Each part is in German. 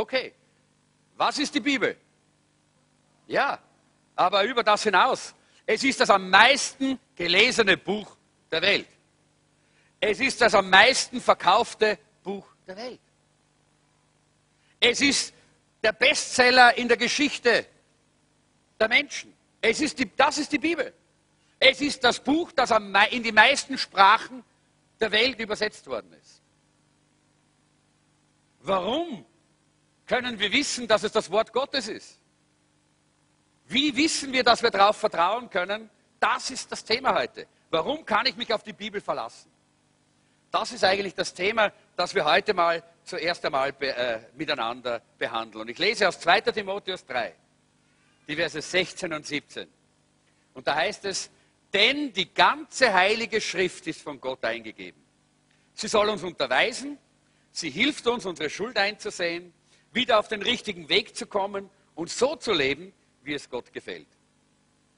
Okay. Was ist die Bibel? Ja, aber über das hinaus. Es ist das am meisten gelesene Buch der Welt. Es ist das am meisten verkaufte Buch der Welt. Es ist der Bestseller in der Geschichte der Menschen. Es ist die, das ist die Bibel. Es ist das Buch, das in die meisten Sprachen der Welt übersetzt worden ist. Warum können wir wissen, dass es das Wort Gottes ist? Wie wissen wir, dass wir darauf vertrauen können? Das ist das Thema heute. Warum kann ich mich auf die Bibel verlassen? Das ist eigentlich das Thema, das wir heute mal zuerst einmal be, äh, miteinander behandeln. Und ich lese aus 2. Timotheus 3, die Verse 16 und 17. Und da heißt es, denn die ganze heilige Schrift ist von Gott eingegeben. Sie soll uns unterweisen, sie hilft uns, unsere Schuld einzusehen, wieder auf den richtigen Weg zu kommen und so zu leben, wie es Gott gefällt.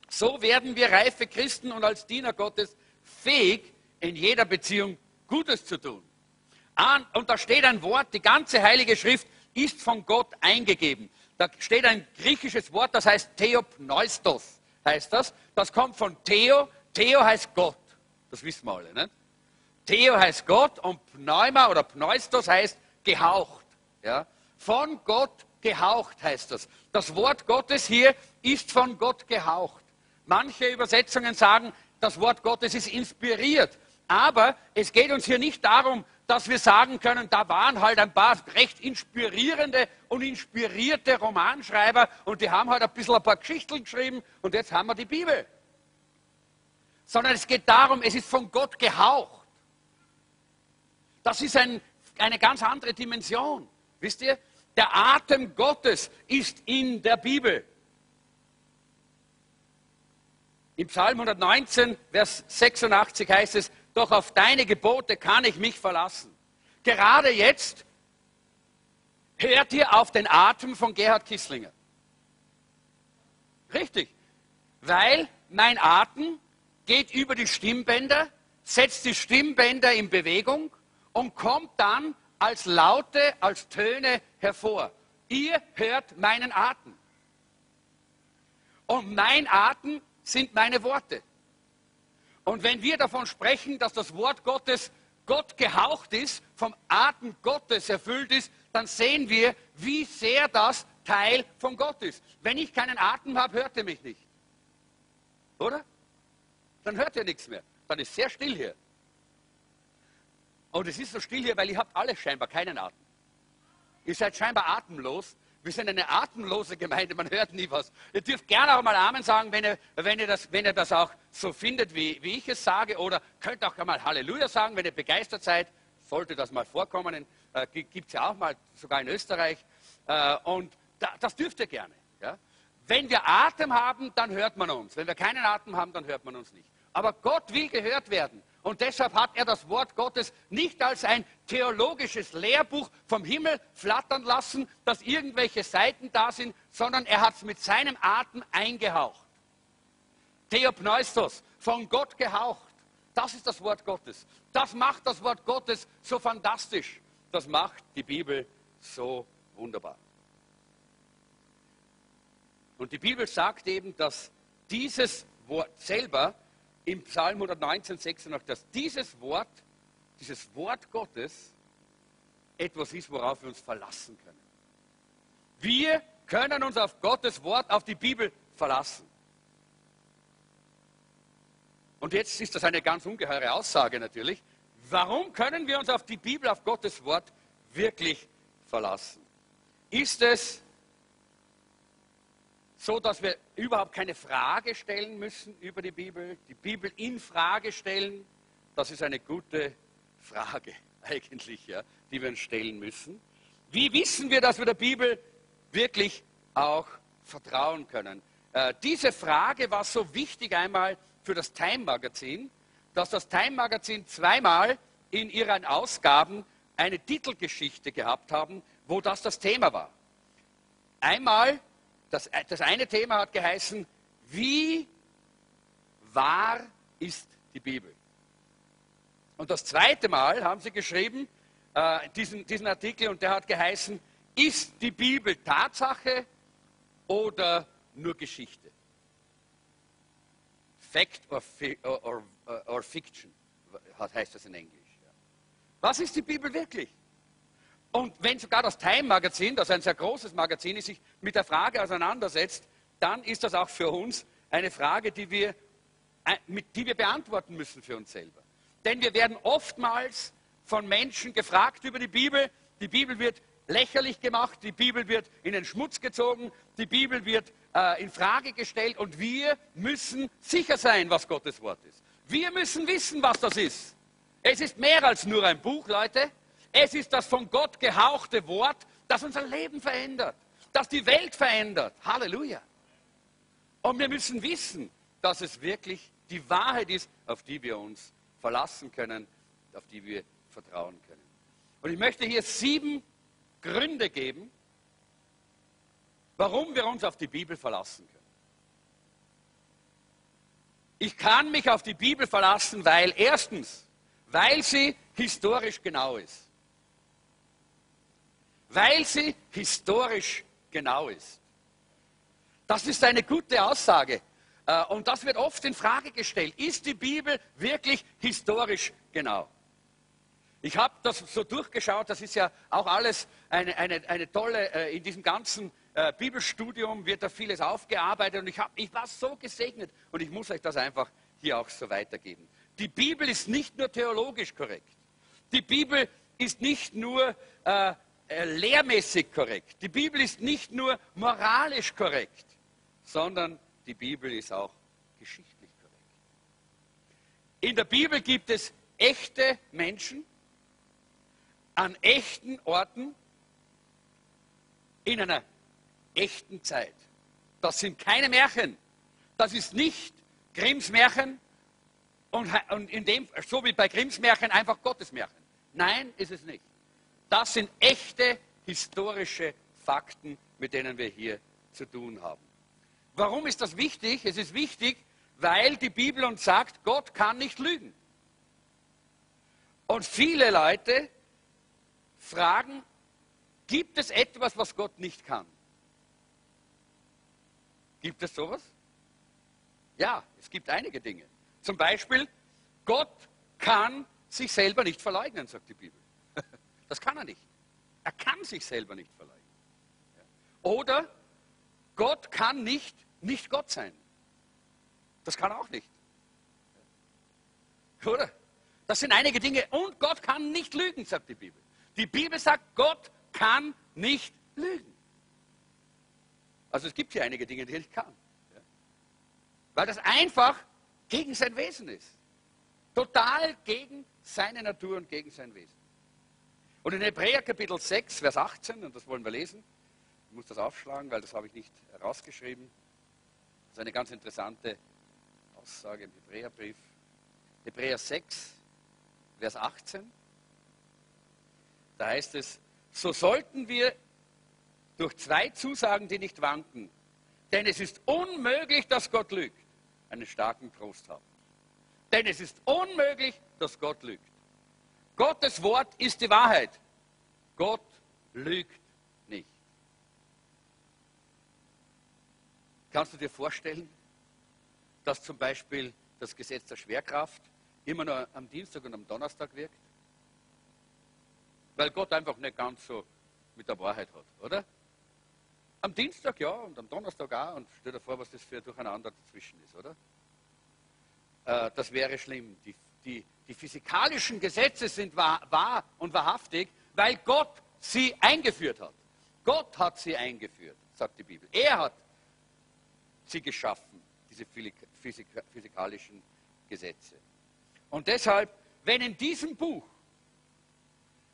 So werden wir reife Christen und als Diener Gottes fähig, in jeder Beziehung Gutes zu tun. Und da steht ein Wort, die ganze Heilige Schrift ist von Gott eingegeben. Da steht ein griechisches Wort, das heißt Theopneustos, heißt das. Das kommt von Theo. Theo heißt Gott. Das wissen wir alle, nicht? Theo heißt Gott und Pneuma oder Pneustos heißt gehaucht. Ja? Von Gott gehaucht heißt das. Das Wort Gottes hier ist von Gott gehaucht. Manche Übersetzungen sagen, das Wort Gottes ist inspiriert. Aber es geht uns hier nicht darum, dass wir sagen können, da waren halt ein paar recht inspirierende und inspirierte Romanschreiber und die haben halt ein bisschen ein paar Geschichten geschrieben und jetzt haben wir die Bibel. Sondern es geht darum, es ist von Gott gehaucht. Das ist ein, eine ganz andere Dimension. Wisst ihr? Der Atem Gottes ist in der Bibel. Im Psalm 119, Vers 86 heißt es, doch auf deine Gebote kann ich mich verlassen. Gerade jetzt hört ihr auf den Atem von Gerhard Kisslinger. Richtig, weil mein Atem geht über die Stimmbänder, setzt die Stimmbänder in Bewegung und kommt dann als Laute, als Töne hervor. Ihr hört meinen Atem. Und mein Atem sind meine Worte. Und wenn wir davon sprechen, dass das Wort Gottes Gott gehaucht ist, vom Atem Gottes erfüllt ist, dann sehen wir, wie sehr das Teil von Gott ist. Wenn ich keinen Atem habe, hört ihr mich nicht. Oder? Dann hört ihr nichts mehr. Dann ist sehr still hier. Und es ist so still hier, weil ihr habt alle scheinbar keinen Atem. Ihr seid scheinbar atemlos. Wir sind eine atemlose Gemeinde, man hört nie was. Ihr dürft gerne auch mal Amen sagen, wenn ihr, wenn ihr, das, wenn ihr das auch so findet, wie, wie ich es sage. Oder könnt auch mal Halleluja sagen, wenn ihr begeistert seid. Sollte das mal vorkommen. Äh, Gibt es ja auch mal, sogar in Österreich. Äh, und da, das dürft ihr gerne. Ja? Wenn wir Atem haben, dann hört man uns. Wenn wir keinen Atem haben, dann hört man uns nicht. Aber Gott will gehört werden. Und deshalb hat er das Wort Gottes nicht als ein theologisches Lehrbuch vom Himmel flattern lassen, dass irgendwelche Seiten da sind, sondern er hat es mit seinem Atem eingehaucht. Theopneustos, von Gott gehaucht. Das ist das Wort Gottes. Das macht das Wort Gottes so fantastisch. Das macht die Bibel so wunderbar. Und die Bibel sagt eben, dass dieses Wort selber im Psalm 119, 86, dass dieses Wort, dieses Wort Gottes etwas ist, worauf wir uns verlassen können. Wir können uns auf Gottes Wort, auf die Bibel verlassen. Und jetzt ist das eine ganz ungeheure Aussage natürlich. Warum können wir uns auf die Bibel, auf Gottes Wort wirklich verlassen? Ist es so dass wir überhaupt keine Frage stellen müssen über die Bibel, die Bibel in Frage stellen. Das ist eine gute Frage eigentlich, ja, die wir uns stellen müssen. Wie wissen wir, dass wir der Bibel wirklich auch vertrauen können? Äh, diese Frage war so wichtig einmal für das Time Magazin, dass das Time Magazin zweimal in ihren Ausgaben eine Titelgeschichte gehabt haben, wo das das Thema war. Einmal das, das eine Thema hat geheißen, wie wahr ist die Bibel? Und das zweite Mal haben sie geschrieben, äh, diesen, diesen Artikel, und der hat geheißen, ist die Bibel Tatsache oder nur Geschichte? Fact or, or, or, or Fiction heißt das in Englisch. Was ist die Bibel wirklich? Und wenn sogar das Time-Magazin, das ein sehr großes Magazin ist, sich mit der Frage auseinandersetzt, dann ist das auch für uns eine Frage, die wir, äh, die wir beantworten müssen für uns selber. Denn wir werden oftmals von Menschen gefragt über die Bibel. Die Bibel wird lächerlich gemacht, die Bibel wird in den Schmutz gezogen, die Bibel wird äh, in Frage gestellt und wir müssen sicher sein, was Gottes Wort ist. Wir müssen wissen, was das ist. Es ist mehr als nur ein Buch, Leute. Es ist das von Gott gehauchte Wort, das unser Leben verändert, das die Welt verändert. Halleluja. Und wir müssen wissen, dass es wirklich die Wahrheit ist, auf die wir uns verlassen können, auf die wir vertrauen können. Und ich möchte hier sieben Gründe geben, warum wir uns auf die Bibel verlassen können. Ich kann mich auf die Bibel verlassen, weil erstens, weil sie historisch genau ist. Weil sie historisch genau ist. Das ist eine gute Aussage. Äh, und das wird oft in Frage gestellt. Ist die Bibel wirklich historisch genau? Ich habe das so durchgeschaut, das ist ja auch alles eine, eine, eine tolle, äh, in diesem ganzen äh, Bibelstudium wird da vieles aufgearbeitet und ich, hab, ich war so gesegnet und ich muss euch das einfach hier auch so weitergeben. Die Bibel ist nicht nur theologisch korrekt. Die Bibel ist nicht nur äh, lehrmäßig korrekt. Die Bibel ist nicht nur moralisch korrekt sondern die Bibel ist auch geschichtlich korrekt. In der Bibel gibt es echte Menschen an echten Orten in einer echten Zeit. Das sind keine Märchen. Das ist nicht Grimms Märchen und, in dem, so wie bei Grimms Märchen einfach Gottes Märchen. Nein, ist es nicht. Das sind echte historische Fakten, mit denen wir hier zu tun haben. Warum ist das wichtig? Es ist wichtig, weil die Bibel uns sagt, Gott kann nicht lügen. Und viele Leute fragen, gibt es etwas, was Gott nicht kann? Gibt es sowas? Ja, es gibt einige Dinge. Zum Beispiel, Gott kann sich selber nicht verleugnen, sagt die Bibel. Das kann er nicht. Er kann sich selber nicht verleugnen. Oder Gott kann nicht nicht Gott sein. Das kann er auch nicht. Oder? Das sind einige Dinge. Und Gott kann nicht lügen, sagt die Bibel. Die Bibel sagt, Gott kann nicht lügen. Also es gibt hier einige Dinge, die er nicht kann. Weil das einfach gegen sein Wesen ist. Total gegen seine Natur und gegen sein Wesen. Und in Hebräer Kapitel 6, Vers 18, und das wollen wir lesen, ich muss das aufschlagen, weil das habe ich nicht herausgeschrieben. Das ist eine ganz interessante Aussage im Hebräerbrief. Hebräer 6, Vers 18. Da heißt es, so sollten wir durch zwei Zusagen, die nicht wanken, denn es ist unmöglich, dass Gott lügt, einen starken Trost haben. Denn es ist unmöglich, dass Gott lügt. Gottes Wort ist die Wahrheit. Gott lügt Kannst du dir vorstellen, dass zum Beispiel das Gesetz der Schwerkraft immer nur am Dienstag und am Donnerstag wirkt? Weil Gott einfach nicht ganz so mit der Wahrheit hat, oder? Am Dienstag ja und am Donnerstag auch und stell dir vor, was das für ein Durcheinander dazwischen ist, oder? Äh, das wäre schlimm. Die, die, die physikalischen Gesetze sind wahr, wahr und wahrhaftig, weil Gott sie eingeführt hat. Gott hat sie eingeführt, sagt die Bibel. Er hat sie geschaffen, diese physikalischen Gesetze. Und deshalb, wenn in diesem Buch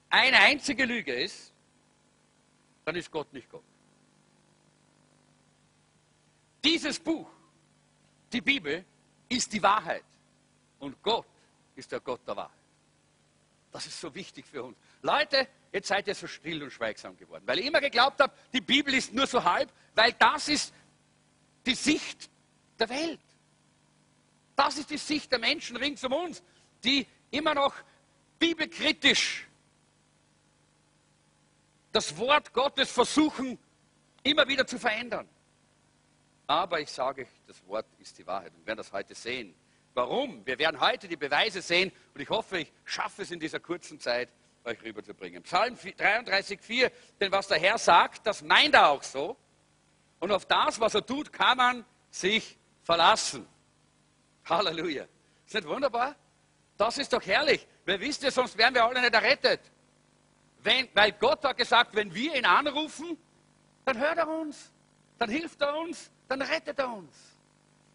eine einzige Lüge ist, dann ist Gott nicht Gott. Dieses Buch, die Bibel, ist die Wahrheit. Und Gott ist der Gott der Wahrheit. Das ist so wichtig für uns. Leute, jetzt seid ihr so still und schweigsam geworden, weil ich immer geglaubt habe, die Bibel ist nur so halb, weil das ist die Sicht der Welt. Das ist die Sicht der Menschen rings um uns, die immer noch bibelkritisch das Wort Gottes versuchen, immer wieder zu verändern. Aber ich sage, das Wort ist die Wahrheit. Und wir werden das heute sehen. Warum? Wir werden heute die Beweise sehen und ich hoffe, ich schaffe es in dieser kurzen Zeit, euch rüberzubringen. Psalm 33,4, denn was der Herr sagt, das meint er auch so. Und auf das, was er tut, kann man sich verlassen. Halleluja. Ist nicht wunderbar? Das ist doch herrlich. Wer wisst ihr, sonst wären wir alle nicht errettet. Wenn, weil Gott hat gesagt, wenn wir ihn anrufen, dann hört er uns, dann hilft er uns, dann rettet er uns.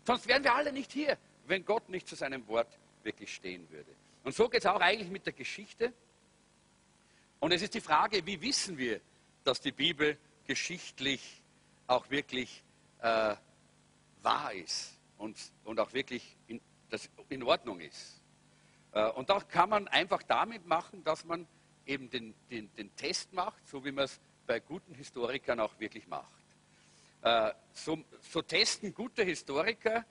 Sonst wären wir alle nicht hier, wenn Gott nicht zu seinem Wort wirklich stehen würde. Und so geht es auch eigentlich mit der Geschichte. Und es ist die Frage, wie wissen wir, dass die Bibel geschichtlich auch wirklich äh, wahr ist und, und auch wirklich in, das in Ordnung ist. Äh, und das kann man einfach damit machen, dass man eben den, den, den Test macht, so wie man es bei guten Historikern auch wirklich macht. Äh, so, so, testen gute Historiker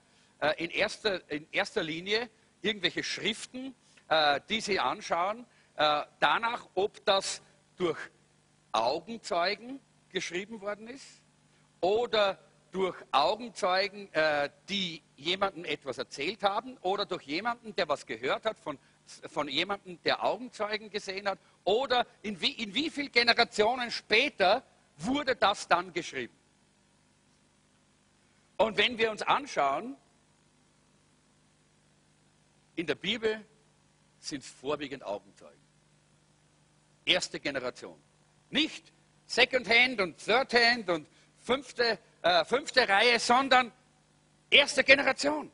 in, erster, in erster Linie irgendwelche Schriften, äh, die sie anschauen, äh, danach, ob das durch Augenzeugen geschrieben worden ist oder durch Augenzeugen, äh, die jemandem etwas erzählt haben oder durch jemanden, der was gehört hat von, von jemandem, der Augenzeugen gesehen hat oder in wie, in wie vielen Generationen später wurde das dann geschrieben. Und wenn wir uns anschauen, in der Bibel sind vorwiegend Augenzeugen. Erste Generation. Nicht Second Hand und Third Hand und fünfte, äh, fünfte Reihe, sondern erste Generation.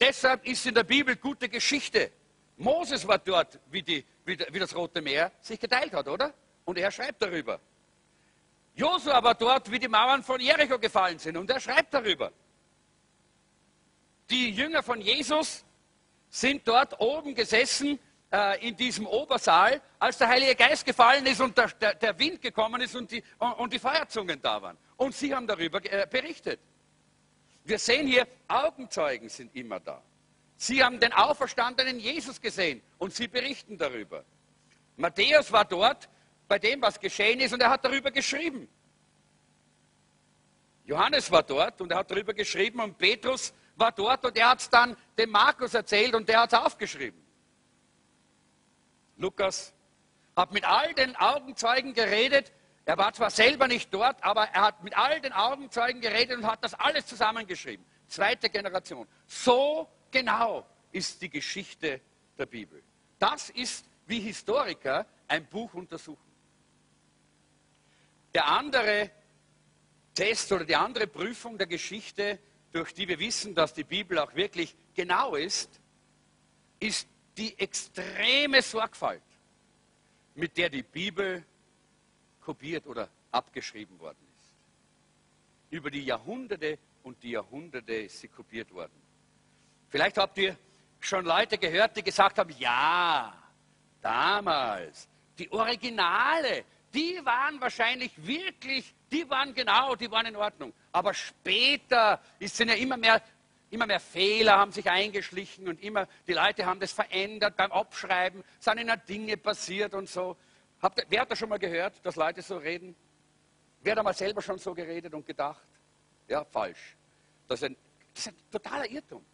Deshalb ist in der Bibel gute Geschichte. Moses war dort, wie, die, wie, wie das Rote Meer sich geteilt hat, oder? Und er schreibt darüber. Josua war dort, wie die Mauern von Jericho gefallen sind, und er schreibt darüber. Die Jünger von Jesus sind dort oben gesessen äh, in diesem Obersaal, als der Heilige Geist gefallen ist und der, der, der Wind gekommen ist und die, und, und die Feuerzungen da waren. Und sie haben darüber äh, berichtet. Wir sehen hier, Augenzeugen sind immer da. Sie haben den auferstandenen Jesus gesehen und sie berichten darüber. Matthäus war dort bei dem, was geschehen ist und er hat darüber geschrieben. Johannes war dort und er hat darüber geschrieben und Petrus war dort und er hat es dann dem Markus erzählt und der hat es aufgeschrieben. Lukas hat mit all den Augenzeugen geredet. Er war zwar selber nicht dort, aber er hat mit all den Augenzeugen geredet und hat das alles zusammengeschrieben. Zweite Generation. So genau ist die Geschichte der Bibel. Das ist, wie Historiker ein Buch untersuchen. Der andere Test oder die andere Prüfung der Geschichte, durch die wir wissen, dass die Bibel auch wirklich genau ist, ist die extreme Sorgfalt, mit der die Bibel kopiert oder abgeschrieben worden ist. Über die Jahrhunderte und die Jahrhunderte ist sie kopiert worden. Vielleicht habt ihr schon Leute gehört, die gesagt haben, ja, damals, die Originale, die waren wahrscheinlich wirklich, die waren genau, die waren in Ordnung. Aber später sind ja immer mehr Immer mehr Fehler haben sich eingeschlichen und immer die Leute haben das verändert beim Abschreiben, sind ihnen Dinge passiert und so. Habt, wer hat das schon mal gehört, dass Leute so reden? Wer hat mal selber schon so geredet und gedacht? Ja, falsch. Das ist ein, das ist ein totaler Irrtum.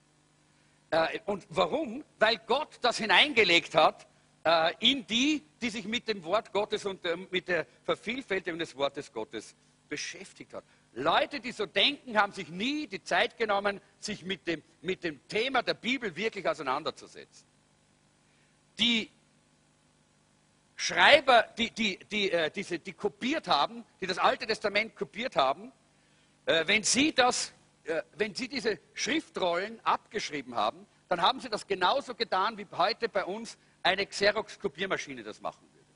Äh, und warum? Weil Gott das hineingelegt hat äh, in die, die sich mit dem Wort Gottes und mit der Vervielfältigung des Wortes Gottes beschäftigt hat. Leute, die so denken, haben sich nie die Zeit genommen, sich mit dem, mit dem Thema der Bibel wirklich auseinanderzusetzen. Die Schreiber, die, die, die, äh, diese, die kopiert haben, die das Alte Testament kopiert haben, äh, wenn, sie das, äh, wenn sie diese Schriftrollen abgeschrieben haben, dann haben sie das genauso getan, wie heute bei uns eine Xerox-Kopiermaschine das machen würde.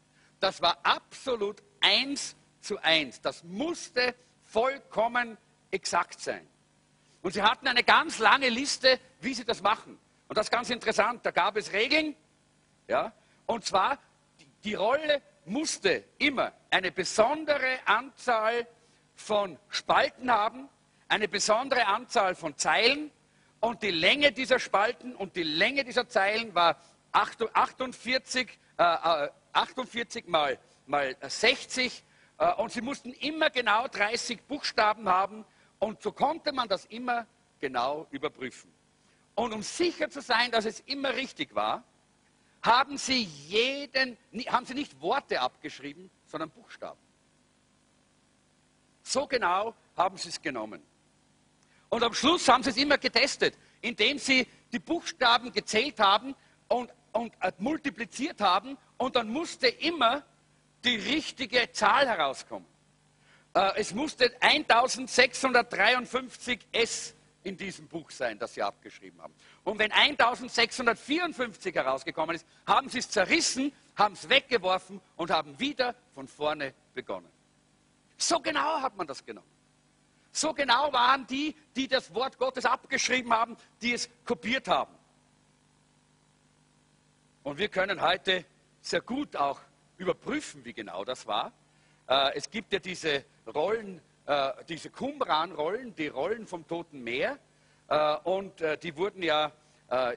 Das war absolut eins zu eins. Das musste vollkommen exakt sein. Und sie hatten eine ganz lange Liste, wie sie das machen. Und das ist ganz interessant. Da gab es Regeln. Ja, und zwar, die, Rolle musste immer eine besondere Anzahl von Spalten haben, eine besondere Anzahl von Zeilen und die Länge dieser Spalten und die Länge dieser Zeilen war 48, äh, 48 mal mal 60 äh, und sie mussten immer genau 30 Buchstaben haben und so konnte man das immer genau überprüfen. Und um sicher zu sein, dass es immer richtig war, haben sie jeden, haben sie nicht Worte abgeschrieben, sondern Buchstaben. So genau haben sie es genommen. Und am Schluss haben sie es immer getestet, indem sie die Buchstaben gezählt haben und, und äh, multipliziert haben und dann musste immer die richtige Zahl herauskommen. Äh, es musste 1653 S in diesem Buch sein, das sie abgeschrieben haben. Und wenn 1654 herausgekommen ist, haben sie es zerrissen, haben es weggeworfen und haben wieder von vorne begonnen. So genau hat man das genommen. So genau waren die, die das Wort Gottes abgeschrieben haben, die es kopiert haben. Und wir können heute sehr gut auch überprüfen, wie genau das war. Äh, es gibt ja diese Rollen, äh, diese Qumran-Rollen, die Rollen vom Toten Meer. Äh, und die wurden ja,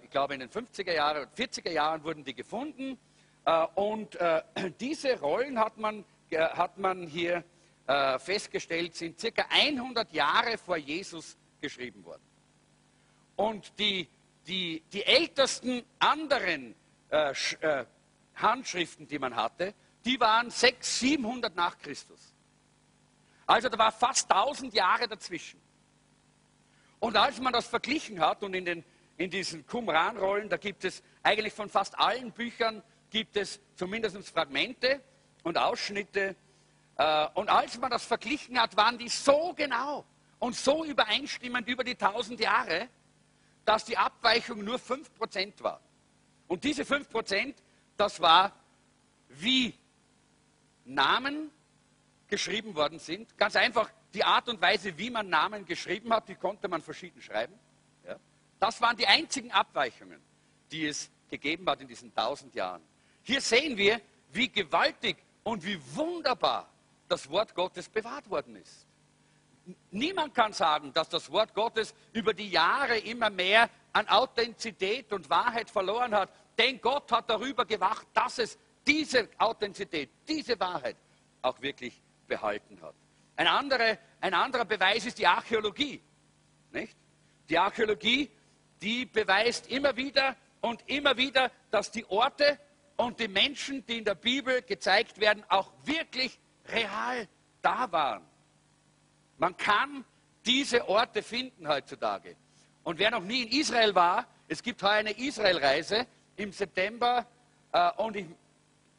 ich glaube in den 50er Jahren und 40er Jahren wurden die gefunden. und diese Rollen hat man, hat man hier festgestellt, sind circa 100 Jahre vor Jesus geschrieben worden. Und die, die, die ältesten anderen Handschriften, die man hatte, die waren 600, 700 nach Christus. Also da war fast 1000 Jahre dazwischen. Und als man das verglichen hat und in, den, in diesen Qumran-Rollen, da gibt es eigentlich von fast allen Büchern, gibt es zumindest Fragmente und Ausschnitte. Äh, und als man das verglichen hat, waren die so genau und so übereinstimmend über die 1000 Jahre, dass die Abweichung nur 5% war. Und diese 5%, das war, wie Namen geschrieben worden sind. Ganz einfach die Art und Weise, wie man Namen geschrieben hat, die konnte man verschieden schreiben. Ja. Das waren die einzigen Abweichungen, die es gegeben hat in diesen tausend Jahren. Hier sehen wir, wie gewaltig und wie wunderbar das Wort Gottes bewahrt worden ist. Niemand kann sagen, dass das Wort Gottes über die Jahre immer mehr an Authentizität und Wahrheit verloren hat, denn Gott hat darüber gewacht, dass es diese Authentizität, diese Wahrheit auch wirklich behalten hat. Ein, andere, ein anderer Beweis ist die Archäologie. Nicht? Die Archäologie, die beweist immer wieder und immer wieder, dass die Orte und die Menschen, die in der Bibel gezeigt werden, auch wirklich real da waren. Man kann diese Orte finden heutzutage. Und wer noch nie in Israel war, es gibt heuer eine Israelreise im September äh, und ich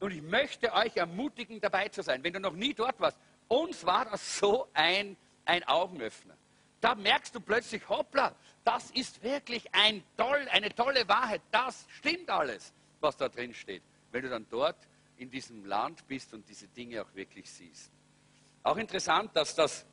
und ich möchte euch ermutigen, dabei zu sein. Wenn du noch nie dort warst, uns war das so ein, ein Augenöffner. Da merkst du plötzlich, hoppla, das ist wirklich ein toll, eine tolle Wahrheit. Das stimmt alles, was da drin steht. Wenn du dann dort in diesem Land bist und diese Dinge auch wirklich siehst. Auch interessant, dass, das,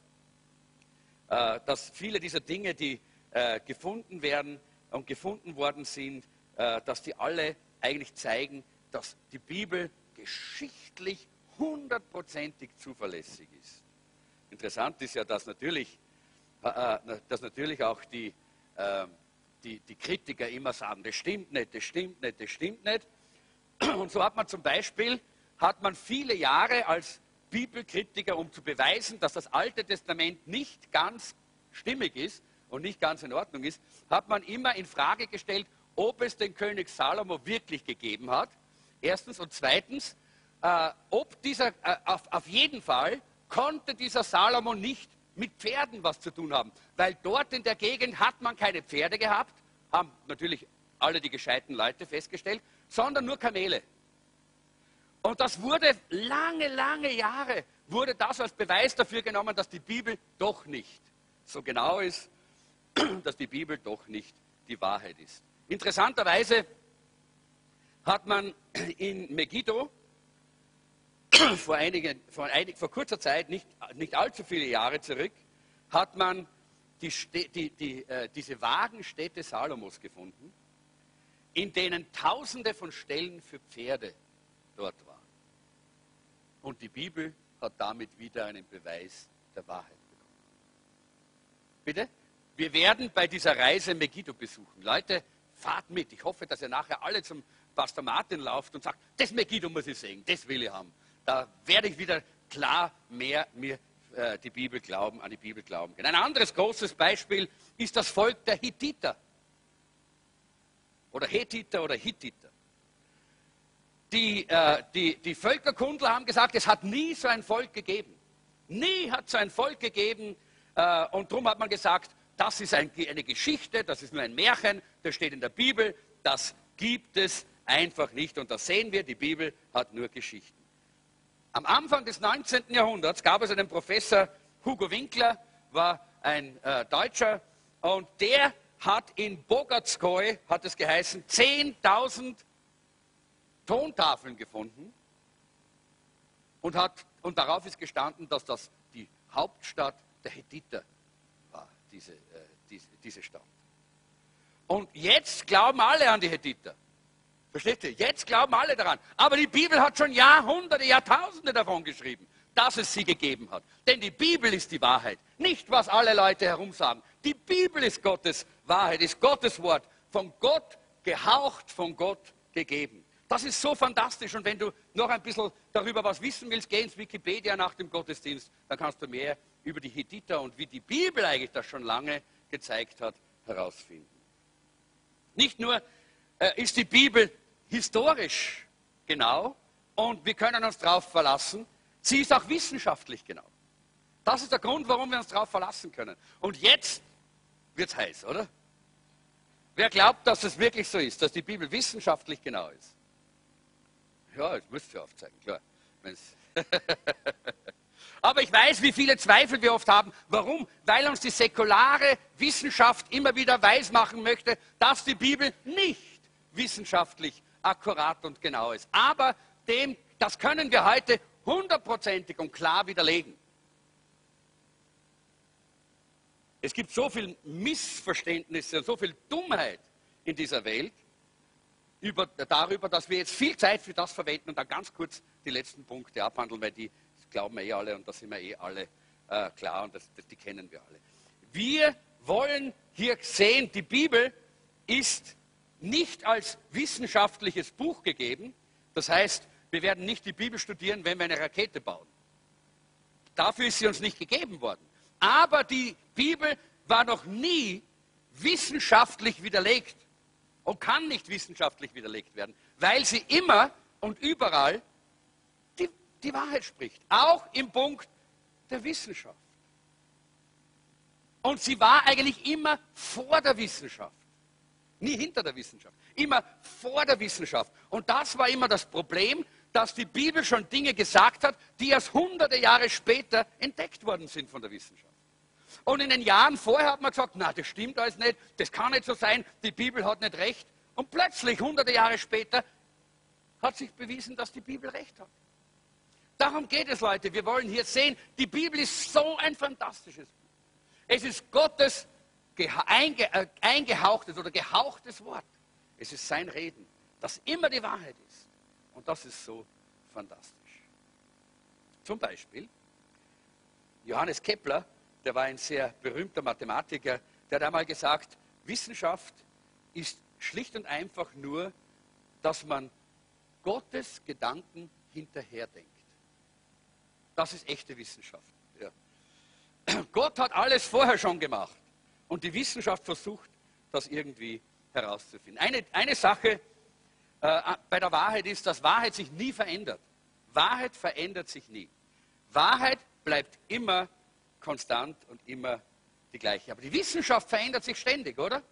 äh, dass viele dieser Dinge, die äh, gefunden werden und gefunden worden sind, dass die alle eigentlich zeigen, dass die Bibel geschichtlich hundertprozentig zuverlässig ist. Interessant ist ja, dass natürlich, äh, äh, dass natürlich auch die, äh, die, die Kritiker immer sagen, das stimmt nicht, das stimmt nicht, das stimmt nicht. Und so hat man zum Beispiel, hat man viele Jahre als Bibelkritiker, um zu beweisen, dass das Alte Testament nicht ganz stimmig ist und nicht ganz in Ordnung ist, hat man immer in Frage gestellt, ob es den König Salomo wirklich gegeben hat Erstens. Und zweitens, äh, ob dieser, äh, auf, auf jeden Fall konnte dieser Salomo nicht mit Pferden was zu tun haben, weil dort in der Gegend hat man keine Pferde gehabt, haben natürlich alle die gescheiten Leute festgestellt, sondern nur Kamele. Und das wurde lange, lange Jahre, wurde das als Beweis dafür genommen, dass die Bibel doch nicht so genau ist, dass die Bibel doch nicht die Wahrheit ist. Interessanterweise hat man in Megiddo vor, einigen, vor, einig, vor kurzer Zeit, nicht, nicht allzu viele Jahre zurück, hat man die, die, die, äh, diese Wagenstätte Salomos gefunden, in denen tausende von Stellen für Pferde dort waren. Und die Bibel hat damit wieder einen Beweis der Wahrheit bekommen. Bitte? Wir werden bei dieser Reise Megiddo besuchen. Leute, fahrt mit. Ich hoffe, dass ihr nachher alle zum Pastor Martin lauft und sagt, das Megiddo muss ich sehen, das will ich haben. da werde ich wieder klar mehr mir äh, die Bibel glauben, an die Bibel glauben können. Ein anderes großes Beispiel ist das Volk der Hittiter. Oder Hethiter oder Hittiter. Die, äh, die, die Völkerkundler haben gesagt, es hat nie so ein Volk gegeben. Nie hat es so ein Volk gegeben. Äh, und darum hat man gesagt, das ist ein, eine Geschichte, das ist nur ein Märchen, das steht in der Bibel, das gibt es einfach nicht. Und da sehen wir, die Bibel hat nur Geschichten. Am Anfang des 19. Jahrhunderts gab es einen Professor, Hugo Winkler, war ein äh, Deutscher, und der hat in Bogatskoy, hat es geheißen, 10.000 Tontafeln gefunden und, hat, und darauf ist gestanden, dass das die Hauptstadt der Hethiter war, diese, diese, Stadt. Und jetzt glauben alle an die Hethiter. Versteht ihr? Jetzt glauben alle daran. Aber die Bibel hat schon Jahrhunderte, Jahrtausende davon geschrieben, dass es sie gegeben hat. Denn die Bibel ist die Wahrheit. Nicht, was alle Leute herumsagen. Die Bibel ist Gottes Wahrheit, ist Gottes Wort. Von Gott gehaucht, von Gott gegeben. Das ist so fantastisch. Und wenn du noch ein bisschen darüber was wissen willst, geh ins Wikipedia nach dem Gottesdienst. Dann kannst du mehr über die Hittiter und wie die Bibel eigentlich das schon lange gezeigt hat, herausfinden. Nicht nur äh, ist die Bibel historisch genau und wir können uns darauf verlassen, sie ist auch wissenschaftlich genau. Das ist der Grund, warum wir uns darauf verlassen können. Und jetzt wird es heiß, oder? Wer glaubt, dass es wirklich so ist, dass die Bibel wissenschaftlich genau ist? Ja, das müsst ihr aufzeigen, klar. Aber ich weiß, wie viele Zweifel wir oft haben. Warum? Weil uns die säkulare Wissenschaft immer wieder weismachen möchte, dass die Bibel nicht wissenschaftlich akkurat und genau ist. Aber dem, das können wir heute hundertprozentig und klar widerlegen. Es gibt so viel Missverständnisse und so viel Dummheit in dieser Welt über, darüber, dass wir jetzt viel Zeit für das verwenden und dann ganz kurz die letzten Punkte abhandeln, weil die glauben wir eh alle und da sind wir eh alle äh, klar und das, das, die kennen wir alle. Wir wollen hier sehen, die Bibel ist nicht als wissenschaftliches Buch gegeben. Das heißt, wir werden nicht die Bibel studieren, wenn wir eine Rakete bauen. Dafür ist sie uns nicht gegeben worden. Aber die Bibel war noch nie wissenschaftlich widerlegt und kann nicht wissenschaftlich widerlegt werden, weil sie immer und überall die, Wahrheit spricht. Auch im Punkt der Wissenschaft. Und sie war eigentlich immer vor der Wissenschaft. Nie hinter der Wissenschaft. Immer vor der Wissenschaft. Und das war immer das Problem, dass die Bibel schon Dinge gesagt hat, die erst hunderte Jahre später entdeckt worden sind von der Wissenschaft. Und in den Jahren vorher hat man gesagt, na, das stimmt alles nicht, das kann nicht so sein, die Bibel hat nicht recht. Und plötzlich, hunderte Jahre später, hat sich bewiesen, dass die Bibel recht hat. Darum geht es, Leute. Wir wollen hier sehen, die Bibel ist so ein fantastisches Buch. Es ist Gottes äh, eingehauchtes oder gehauchtes Wort. Es ist sein Reden, das immer die Wahrheit ist. Und das ist so fantastisch. Zum Beispiel Johannes Kepler, der war ein sehr berühmter Mathematiker, der hat einmal gesagt, Wissenschaft ist schlicht und einfach nur, dass man Gottes Gedanken hinterherdenkt. Das ist echte Wissenschaft. Ja. Gott hat alles vorher schon gemacht. Und die Wissenschaft versucht, das irgendwie herauszufinden. Eine, eine Sache äh, bei der Wahrheit ist, dass Wahrheit sich nie verändert. Wahrheit verändert sich nie. Wahrheit bleibt immer konstant und immer die gleiche. Aber die Wissenschaft verändert sich ständig, oder?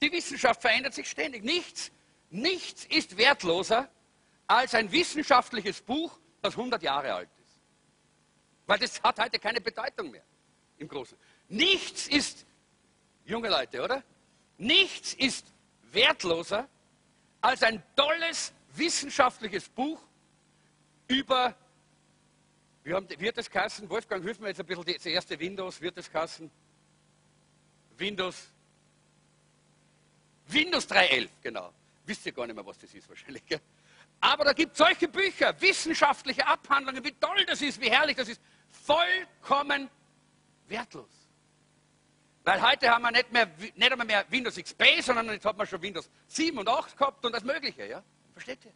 Die Wissenschaft verändert sich ständig. Nichts, nichts ist wertloser als ein wissenschaftliches Buch, das 100 Jahre alt ist. Weil das hat heute keine Bedeutung mehr im Großen. Nichts ist, junge Leute, oder? Nichts ist wertloser als ein tolles wissenschaftliches Buch über, wie, haben, wird es kassen? Wolfgang, hilf mir jetzt ein bisschen, das erste Windows, wird es kassen? Windows, Windows 3.11, genau. Wisst ihr gar nicht mehr, was das ist wahrscheinlich. Gell? Aber da gibt es solche Bücher, wissenschaftliche Abhandlungen, wie toll das ist, wie herrlich das ist. Vollkommen wertlos. Weil heute haben wir nicht, mehr, nicht einmal mehr Windows XP, sondern jetzt hat man schon Windows 7 und 8 gehabt und das Mögliche. Ja? Versteht ihr?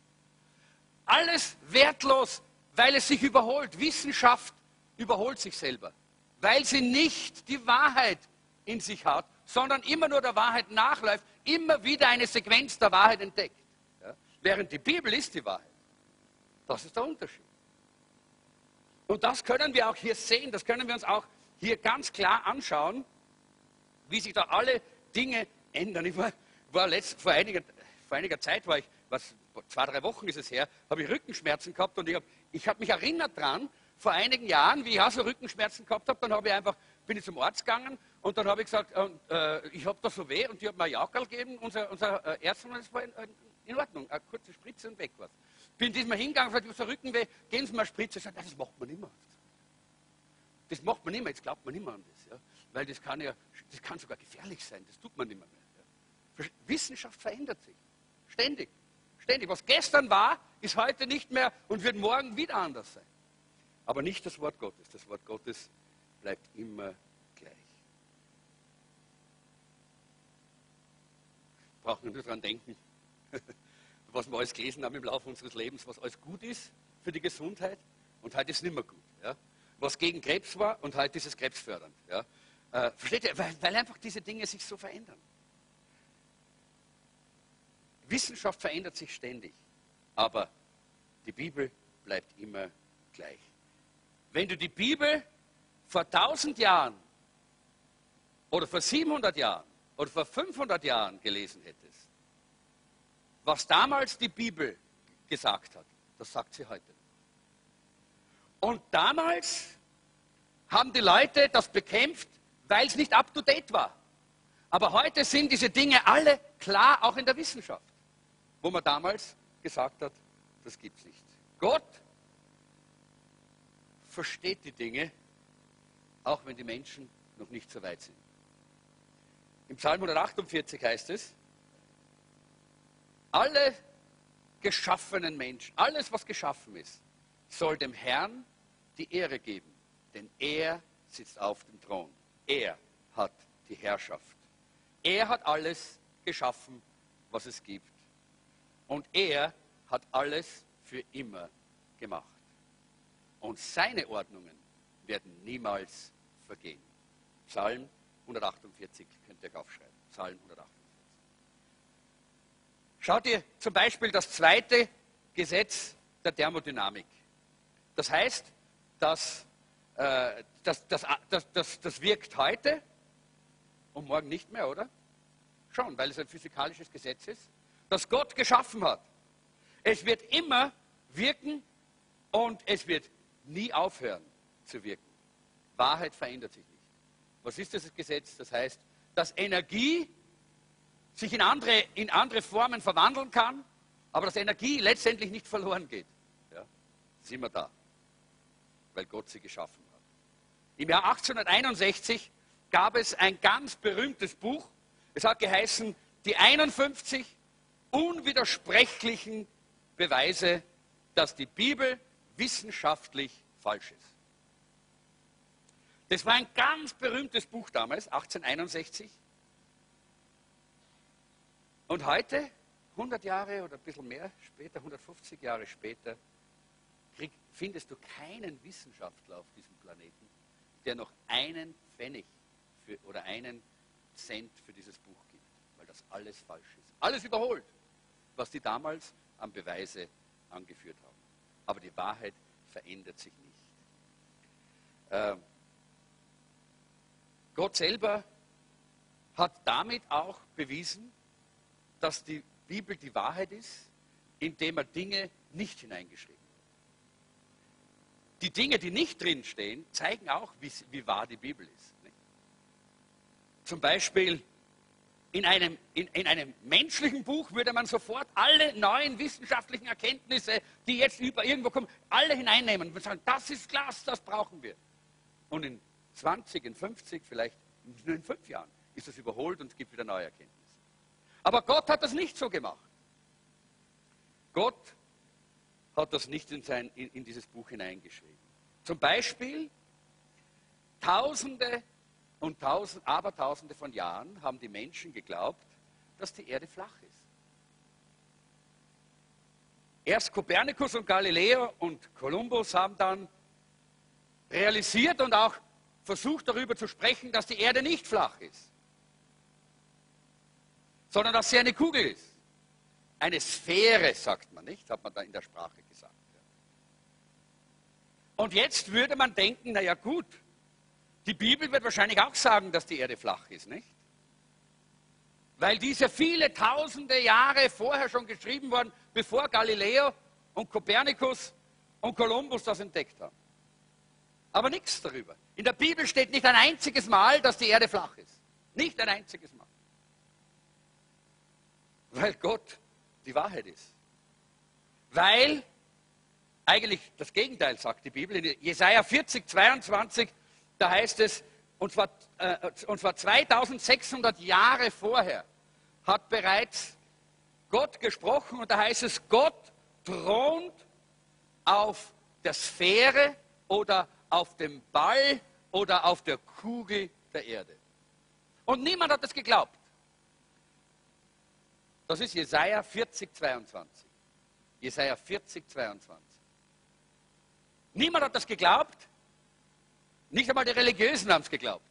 Alles wertlos, weil es sich überholt. Wissenschaft überholt sich selber, weil sie nicht die Wahrheit in sich hat, sondern immer nur der Wahrheit nachläuft, immer wieder eine Sequenz der Wahrheit entdeckt. Während die Bibel ist die Wahrheit. Das ist der Unterschied. Und das können wir auch hier sehen, das können wir uns auch hier ganz klar anschauen, wie sich da alle Dinge ändern. Ich war, war letzt, vor, einiger, vor einiger Zeit, war ich, was, zwei, drei Wochen ist es her, habe ich Rückenschmerzen gehabt und ich habe ich hab mich erinnert dran, vor einigen Jahren, wie ich auch so Rückenschmerzen gehabt habe, dann habe ich einfach, bin ich zum Arzt gegangen und dann habe ich gesagt, äh, ich habe da so weh und die hat mir ein Jaukerl gegeben, unser, unser äh, Ärztin, das war in, in, Ordnung, eine kurze Spritze und weg was. Bin diesmal hingegangen, gesagt, ich habe so Rückenweh, gehen Sie mal Spritze. Ich sage, das macht man mehr. Das macht man mehr, jetzt glaubt man mehr an das. Ja? Weil das kann ja, das kann sogar gefährlich sein, das tut man nicht mehr. Ja? Wissenschaft verändert sich. Ständig. Ständig. Was gestern war, ist heute nicht mehr und wird morgen wieder anders sein. Aber nicht das Wort Gottes. Das Wort Gottes bleibt immer gleich. Brauchen wir nur daran denken, was wir alles gelesen haben im Laufe unseres Lebens, was alles gut ist für die Gesundheit und heute ist es nicht mehr gut. Ja? Was gegen Krebs war und heute ist es krebsfördernd. Ja? Äh, versteht ihr? Weil, weil einfach diese Dinge sich so verändern. Wissenschaft verändert sich ständig, aber die Bibel bleibt immer gleich. Wenn du die Bibel vor 1000 Jahren oder vor 700 Jahren oder vor 500 Jahren gelesen hättest, was damals die Bibel gesagt hat, das sagt sie heute. Und damals haben die Leute das bekämpft, weil es nicht up-to-date war. Aber heute sind diese Dinge alle klar, auch in der Wissenschaft, wo man damals gesagt hat, das gibt es nicht. Gott versteht die Dinge, auch wenn die Menschen noch nicht so weit sind. Im Psalm 148 heißt es, alle geschaffenen Menschen, alles was geschaffen ist, soll dem Herrn die Ehre geben, denn er sitzt auf dem Thron. Er hat die Herrschaft. Er hat alles geschaffen, was es gibt. Und er hat alles für immer gemacht. Und seine Ordnungen werden niemals vergehen. Psalm 148 könnt ihr aufschreiben. Psalm 148. Schaut ihr zum Beispiel das zweite Gesetz der Thermodynamik. Das heißt, dass, äh, das, das, das, das, das wirkt heute und morgen nicht mehr, oder? Schon, weil es ein physikalisches Gesetz ist, das Gott geschaffen hat. Es wird immer wirken und es wird nie aufhören zu wirken. Wahrheit verändert sich nicht. Was ist dieses Gesetz? Das heißt, dass Energie sich in andere, in andere Formen verwandeln kann, aber dass Energie letztendlich nicht verloren geht. Ja, sind wir da, weil Gott sie geschaffen hat. Im Jahr 1861 gab es ein ganz berühmtes Buch. Es hat geheißen, die 51 unwidersprechlichen Beweise, dass die Bibel wissenschaftlich falsch ist. Das war ein ganz berühmtes Buch damals, 1861. Und heute, 100 Jahre oder ein bisschen mehr später, 150 Jahre später, krieg, findest du keinen Wissenschaftler auf diesem Planeten, der noch einen Pfennig für, oder einen Cent für dieses Buch gibt, weil das alles falsch ist. Alles überholt, was die damals an Beweise angeführt haben. Aber die Wahrheit verändert sich nicht. Ähm, Gott selber hat damit auch bewiesen, dass die Bibel die Wahrheit ist, indem er Dinge nicht hineingeschrieben hat. Die Dinge, die nicht drinstehen, zeigen auch, wie, wie wahr die Bibel ist. Zum Beispiel in einem, in, in einem menschlichen Buch würde man sofort alle neuen wissenschaftlichen Erkenntnisse, die jetzt über irgendwo kommen, alle hineinnehmen und sagen, das ist Glas, das brauchen wir. Und in 20, in 50, vielleicht nur in fünf Jahren ist das überholt und es gibt wieder neue Erkenntnisse. Aber Gott hat das nicht so gemacht. Gott hat das nicht in, sein, in, in dieses Buch hineingeschrieben. Zum Beispiel Tausende und tausend, Abertausende von Jahren haben die Menschen geglaubt, dass die Erde flach ist. erst Kopernikus und Galileo und Kolumbus haben dann realisiert und auch versucht darüber zu sprechen, dass die Erde nicht flach ist, sondern dass sie eine Kugel ist. Eine Sphäre, sagt man nicht, hat man da in der Sprache gesagt. Und jetzt würde man denken, naja gut, die Bibel wird wahrscheinlich auch sagen, dass die Erde flach ist, nicht? Weil diese viele tausende Jahre vorher schon geschrieben worden, bevor Galileo und Kopernikus und Kolumbus das entdeckt haben. Aber nichts darüber. In der Bibel steht nicht ein einziges Mal, dass die Erde flach ist. Nicht ein einziges Mal. Weil Gott die Wahrheit ist. Weil eigentlich das Gegenteil sagt die Bibel. In Jesaja 40, 22, da heißt es, und zwar, äh, und zwar 2600 Jahre vorher hat bereits Gott gesprochen und da heißt es, Gott thront auf der Sphäre oder auf dem Ball oder auf der Kugel der Erde. Und niemand hat das geglaubt. Das ist Jesaja 40, 22. Jesaja 40, 22. Niemand hat das geglaubt. Nicht einmal die Religiösen haben es geglaubt.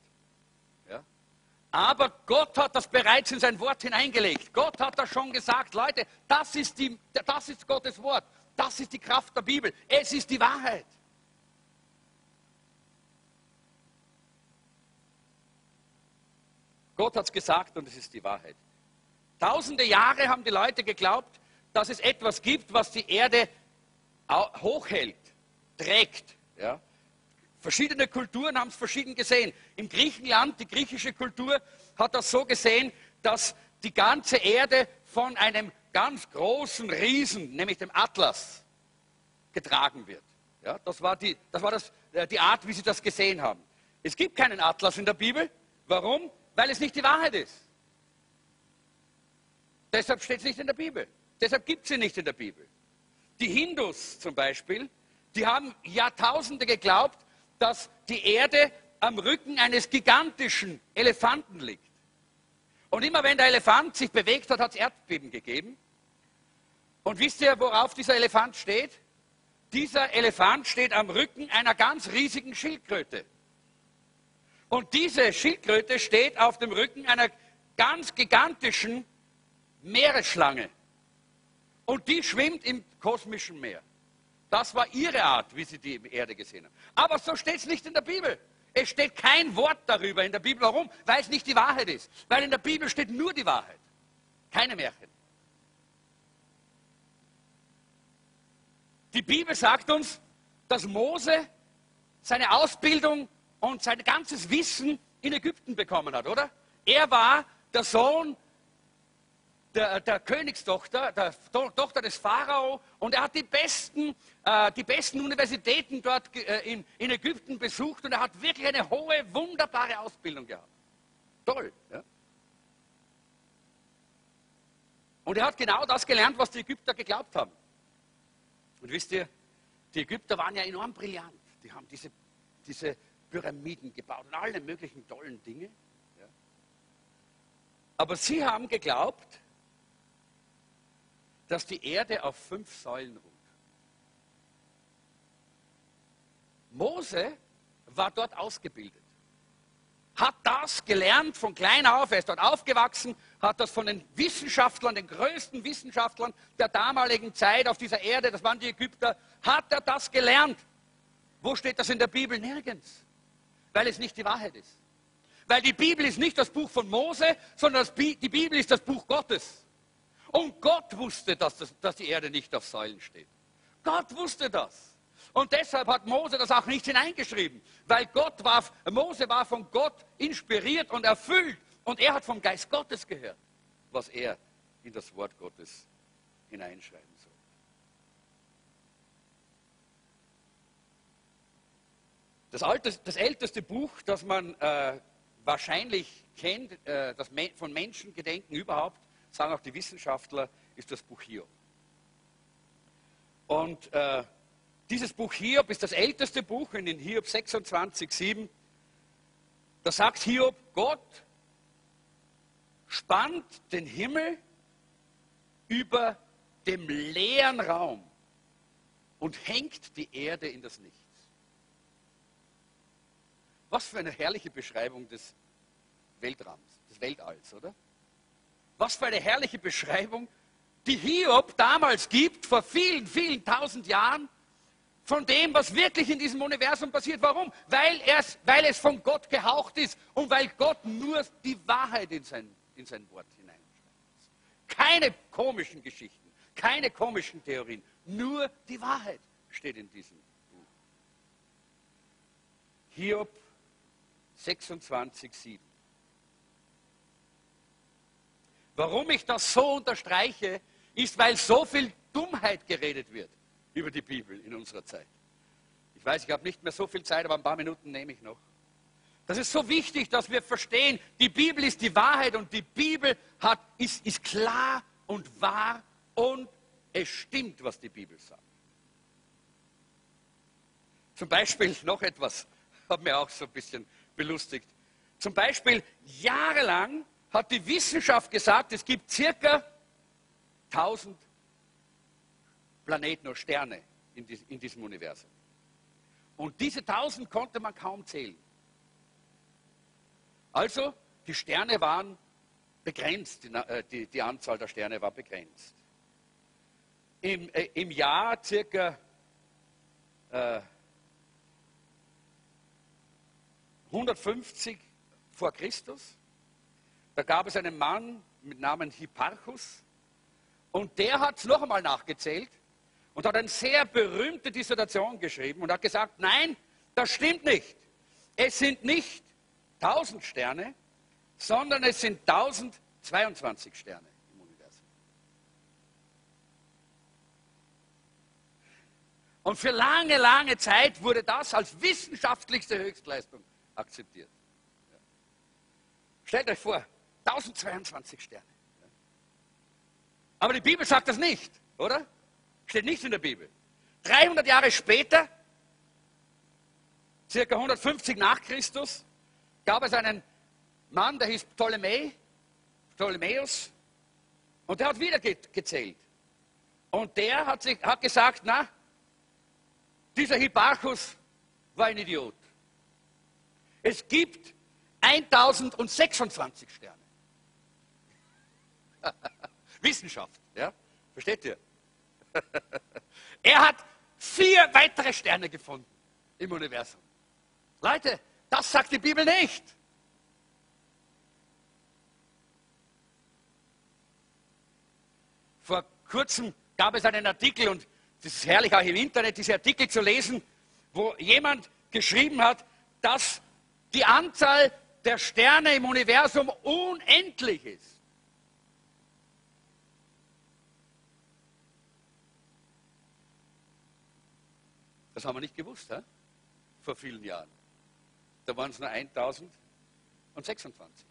Ja? Aber Gott hat das bereits in sein Wort hineingelegt. Gott hat das schon gesagt, Leute, das ist, die, das ist Gottes Wort. Das ist die Kraft der Bibel. Es ist die Wahrheit. Gott hat es gesagt und es ist die Wahrheit. Tausende Jahre haben die Leute geglaubt, dass es etwas gibt, was die Erde hochhält, trägt. Ja? Verschiedene Kulturen haben es verschieden gesehen. Im Griechenland, die griechische Kultur hat das so gesehen, dass die ganze Erde von einem ganz großen Riesen, nämlich dem Atlas, getragen wird. Ja, das war, die, das war das, äh, die Art, wie sie das gesehen haben. Es gibt keinen Atlas in der Bibel. Warum? Weil es nicht die Wahrheit ist. Deshalb steht es nicht in der Bibel. Deshalb gibt es sie nicht in der Bibel. Die Hindus zum Beispiel, die haben Jahrtausende geglaubt, dass die Erde am Rücken eines gigantischen Elefanten liegt. Und immer wenn der Elefant sich bewegt hat, hat es Erdbeben gegeben. Und wisst ihr, worauf dieser Elefant steht? Dieser Elefant steht am Rücken einer ganz riesigen Schildkröte. Und diese Schildkröte steht auf dem Rücken einer ganz gigantischen Meeresschlange. Und die schwimmt im kosmischen Meer. Das war ihre Art, wie sie die Erde gesehen haben. Aber so steht es nicht in der Bibel. Es steht kein Wort darüber in der Bibel. Warum? Weil es nicht die Wahrheit ist. Weil in der Bibel steht nur die Wahrheit. Keine Märchen. Die Bibel sagt uns, dass Mose seine Ausbildung und sein ganzes Wissen in Ägypten bekommen hat, oder? Er war der Sohn der, der Königstochter, der Tochter des Pharao, und er hat die besten, äh, die besten Universitäten dort äh, in, in, Ägypten besucht und er hat wirklich eine hohe, wunderbare Ausbildung gehabt. Toll. Ja? Und er hat genau das gelernt, was die Ägypter geglaubt haben. Und wisst ihr, die Ägypter waren ja enorm brillant. Die haben diese, diese Pyramiden gebaut und alle möglichen tollen Dinge. Aber sie haben geglaubt, dass die Erde auf fünf Säulen ruht. Mose war dort ausgebildet, hat das gelernt von klein auf, er ist dort aufgewachsen, hat das von den Wissenschaftlern, den größten Wissenschaftlern der damaligen Zeit auf dieser Erde, das waren die Ägypter, hat er das gelernt. Wo steht das in der Bibel? Nirgends, weil es nicht die Wahrheit ist. Weil die Bibel ist nicht das Buch von Mose, sondern die Bibel ist das Buch Gottes. Und Gott wusste, dass, das, dass die Erde nicht auf Säulen steht. Gott wusste das. Und deshalb hat Mose das auch nicht hineingeschrieben, weil Gott war, Mose war von Gott inspiriert und erfüllt und er hat vom Geist Gottes gehört, was er in das Wort Gottes hineinschreiben soll. Das, alte, das älteste Buch, das man äh, wahrscheinlich kennt, äh, das von Menschengedenken überhaupt, sagen auch die Wissenschaftler, ist das Buch Hiob. Und äh, dieses Buch Hiob ist das älteste Buch in den Hiob 26, 7. Da sagt Hiob, Gott spannt den Himmel über dem leeren Raum und hängt die Erde in das Nichts. Was für eine herrliche Beschreibung des Weltraums, des Weltalls, oder? Was für eine herrliche Beschreibung, die Hiob damals gibt, vor vielen, vielen tausend Jahren, von dem, was wirklich in diesem Universum passiert. Warum? Weil, weil es von Gott gehaucht ist und weil Gott nur die Wahrheit in sein, in sein Wort hineinschreibt. Keine komischen Geschichten, keine komischen Theorien, nur die Wahrheit steht in diesem Buch. Hiob 26, 7. Warum ich das so unterstreiche, ist, weil so viel Dummheit geredet wird über die Bibel in unserer Zeit. Ich weiß, ich habe nicht mehr so viel Zeit, aber ein paar Minuten nehme ich noch. Das ist so wichtig, dass wir verstehen, die Bibel ist die Wahrheit und die Bibel hat, ist, ist klar und wahr und es stimmt, was die Bibel sagt. Zum Beispiel noch etwas, hat mir auch so ein bisschen belustigt. Zum Beispiel, jahrelang hat die Wissenschaft gesagt, es gibt circa 1000 Planeten oder Sterne in, dies, in diesem Universum. Und diese 1000 konnte man kaum zählen. Also, die Sterne waren begrenzt, die, äh, die, die Anzahl der Sterne war begrenzt. Im, äh, im Jahr circa äh, 150 vor Christus, da gab es einen Mann mit Namen Hipparchus und der hat es noch einmal nachgezählt und hat eine sehr berühmte Dissertation geschrieben und hat gesagt, nein, das stimmt nicht. Es sind nicht 1000 Sterne, sondern es sind 1022 Sterne im Universum. Und für lange, lange Zeit wurde das als wissenschaftlichste Höchstleistung akzeptiert. Stellt euch vor, 1022 Sterne. Aber die Bibel sagt das nicht, oder? Steht nicht in der Bibel. 300 Jahre später, circa 150 nach Christus, gab es einen Mann, der hieß Ptolemä, Ptolemäus, und der hat wieder gezählt. Und der hat, sich, hat gesagt, na, dieser Hipparchus war ein Idiot. Es gibt 1026 Sterne. Wissenschaft, ja? Versteht ihr? er hat vier weitere Sterne gefunden im Universum. Leute, das sagt die Bibel nicht. Vor kurzem gab es einen Artikel und es ist herrlich auch im Internet, diese Artikel zu lesen, wo jemand geschrieben hat, dass die Anzahl der Sterne im Universum unendlich ist. Haben wir nicht gewusst, he? vor vielen Jahren. Da waren es nur 1026.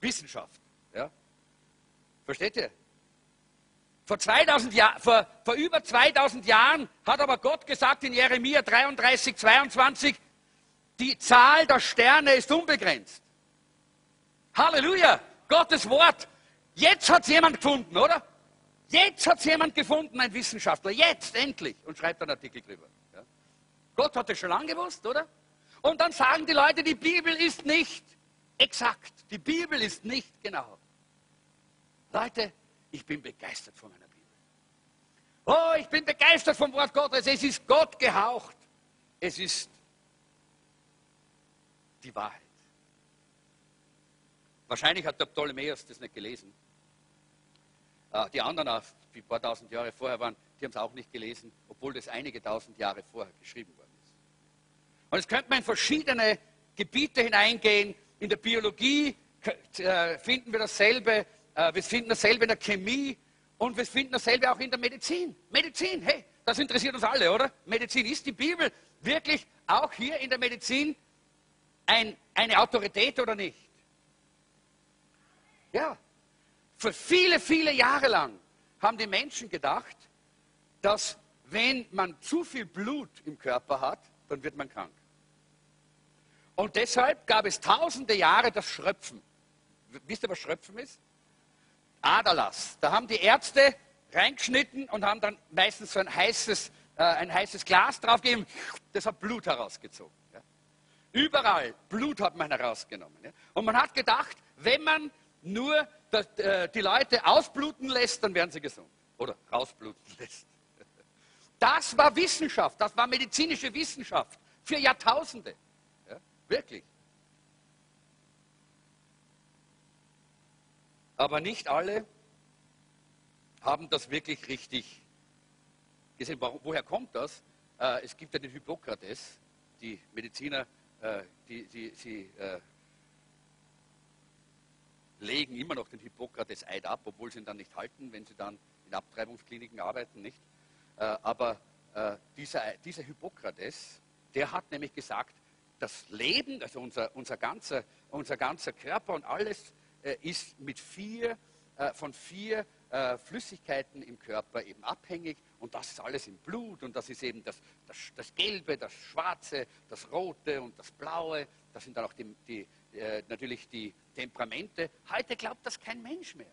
Wissenschaft. Ja? Versteht ihr? Vor, 2000 Jahr, vor, vor über 2000 Jahren hat aber Gott gesagt in Jeremia 33, 22, die Zahl der Sterne ist unbegrenzt. Halleluja! Gottes Wort. Jetzt hat es jemand gefunden, oder? Jetzt hat es jemand gefunden, ein Wissenschaftler. Jetzt endlich. Und schreibt einen Artikel drüber. Gott hat es schon lange gewusst, oder? Und dann sagen die Leute, die Bibel ist nicht exakt. Die Bibel ist nicht genau. Leute, ich bin begeistert von meiner Bibel. Oh, ich bin begeistert vom Wort Gottes. Es ist Gott gehaucht. Es ist die Wahrheit. Wahrscheinlich hat der Ptolemäus das nicht gelesen. Äh, die anderen, die ein paar tausend Jahre vorher waren, die haben es auch nicht gelesen, obwohl das einige tausend Jahre vorher geschrieben ist. Und es könnte man in verschiedene Gebiete hineingehen. In der Biologie äh, finden wir dasselbe, äh, wir finden dasselbe in der Chemie und wir finden dasselbe auch in der Medizin. Medizin, hey, das interessiert uns alle, oder? Medizin ist die Bibel wirklich auch hier in der Medizin ein, eine Autorität oder nicht? Ja, für viele, viele Jahre lang haben die Menschen gedacht, dass wenn man zu viel Blut im Körper hat, dann wird man krank. Und deshalb gab es tausende Jahre das Schröpfen. Wisst ihr, was Schröpfen ist? Aderlass. Da haben die Ärzte reingeschnitten und haben dann meistens so ein heißes, äh, ein heißes Glas draufgegeben. Das hat Blut herausgezogen. Ja. Überall Blut hat man herausgenommen. Ja. Und man hat gedacht, wenn man nur das, äh, die Leute ausbluten lässt, dann werden sie gesund. Oder rausbluten lässt. Das war Wissenschaft, das war medizinische Wissenschaft für Jahrtausende. Wirklich. Aber nicht alle haben das wirklich richtig gesehen. Woher kommt das? Äh, es gibt ja den Hippokrates, die Mediziner, äh, die, die, sie äh, legen immer noch den Hippokrates-Eid ab, obwohl sie ihn dann nicht halten, wenn sie dann in Abtreibungskliniken arbeiten, nicht? aber dieser, dieser Hippokrates, der hat nämlich gesagt, das Leben, also unser, unser, ganzer, unser ganzer Körper und alles ist mit vier, von vier äh, Flüssigkeiten im Körper eben abhängig und das ist alles im Blut und das ist eben das, das, das Gelbe, das Schwarze, das Rote und das Blaue. Das sind dann auch die, die, äh, natürlich die Temperamente. Heute glaubt das kein Mensch mehr.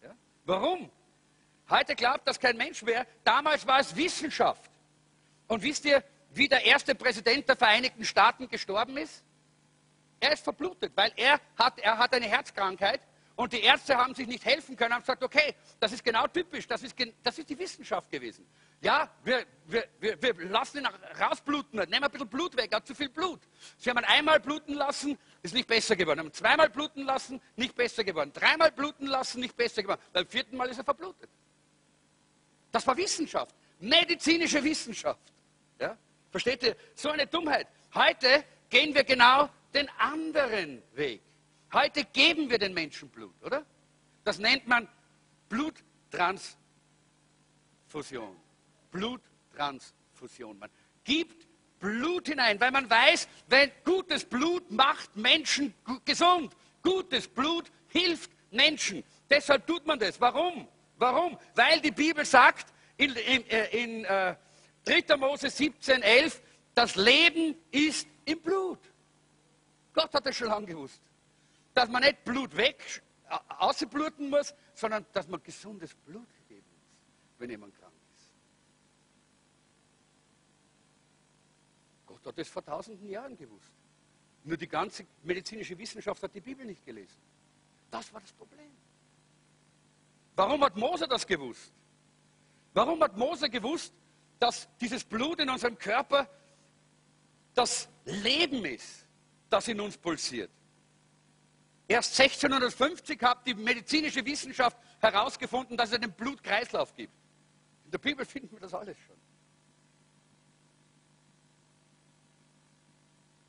Ja? Warum? Heute glaubt das kein Mensch mehr. Damals war es Wissenschaft. Und wisst ihr, wie der erste Präsident der Vereinigten Staaten gestorben ist? Er ist verblutet, weil er hat, er hat eine Herzkrankheit und die Ärzte haben sich nicht helfen können, haben gesagt, okay, das ist genau typisch, das ist, das ist die Wissenschaft gewesen. Ja, wir, wir, wir, wir lassen ihn rausbluten, nehmen ein bisschen Blut weg, er hat zu viel Blut. Sie haben ihn einmal bluten lassen, ist nicht besser geworden. Haben zweimal bluten lassen, nicht besser geworden. Dreimal bluten lassen, nicht besser geworden. Beim vierten Mal ist er verblutet. Das war Wissenschaft, medizinische Wissenschaft. Versteht ihr? So eine Dummheit. Heute gehen wir genau den anderen Weg. Heute geben wir den Menschen Blut, oder? Das nennt man Bluttransfusion. Bluttransfusion. Man gibt Blut hinein, weil man weiß, wenn gutes Blut macht Menschen gesund. Gutes Blut hilft Menschen. Deshalb tut man das. Warum? Warum? Weil die Bibel sagt in, in, äh, in äh, 3. Mose 17, 11, das Leben ist im Blut. Gott hat das schon lange gewusst dass man nicht Blut weg ausbluten muss, sondern dass man gesundes Blut geben muss, wenn jemand krank ist. Gott hat das vor tausenden Jahren gewusst. Nur die ganze medizinische Wissenschaft hat die Bibel nicht gelesen. Das war das Problem. Warum hat Mose das gewusst? Warum hat Mose gewusst, dass dieses Blut in unserem Körper das Leben ist, das in uns pulsiert? Erst 1650 hat die medizinische Wissenschaft herausgefunden, dass es einen Blutkreislauf gibt. In der Bibel finden wir das alles schon.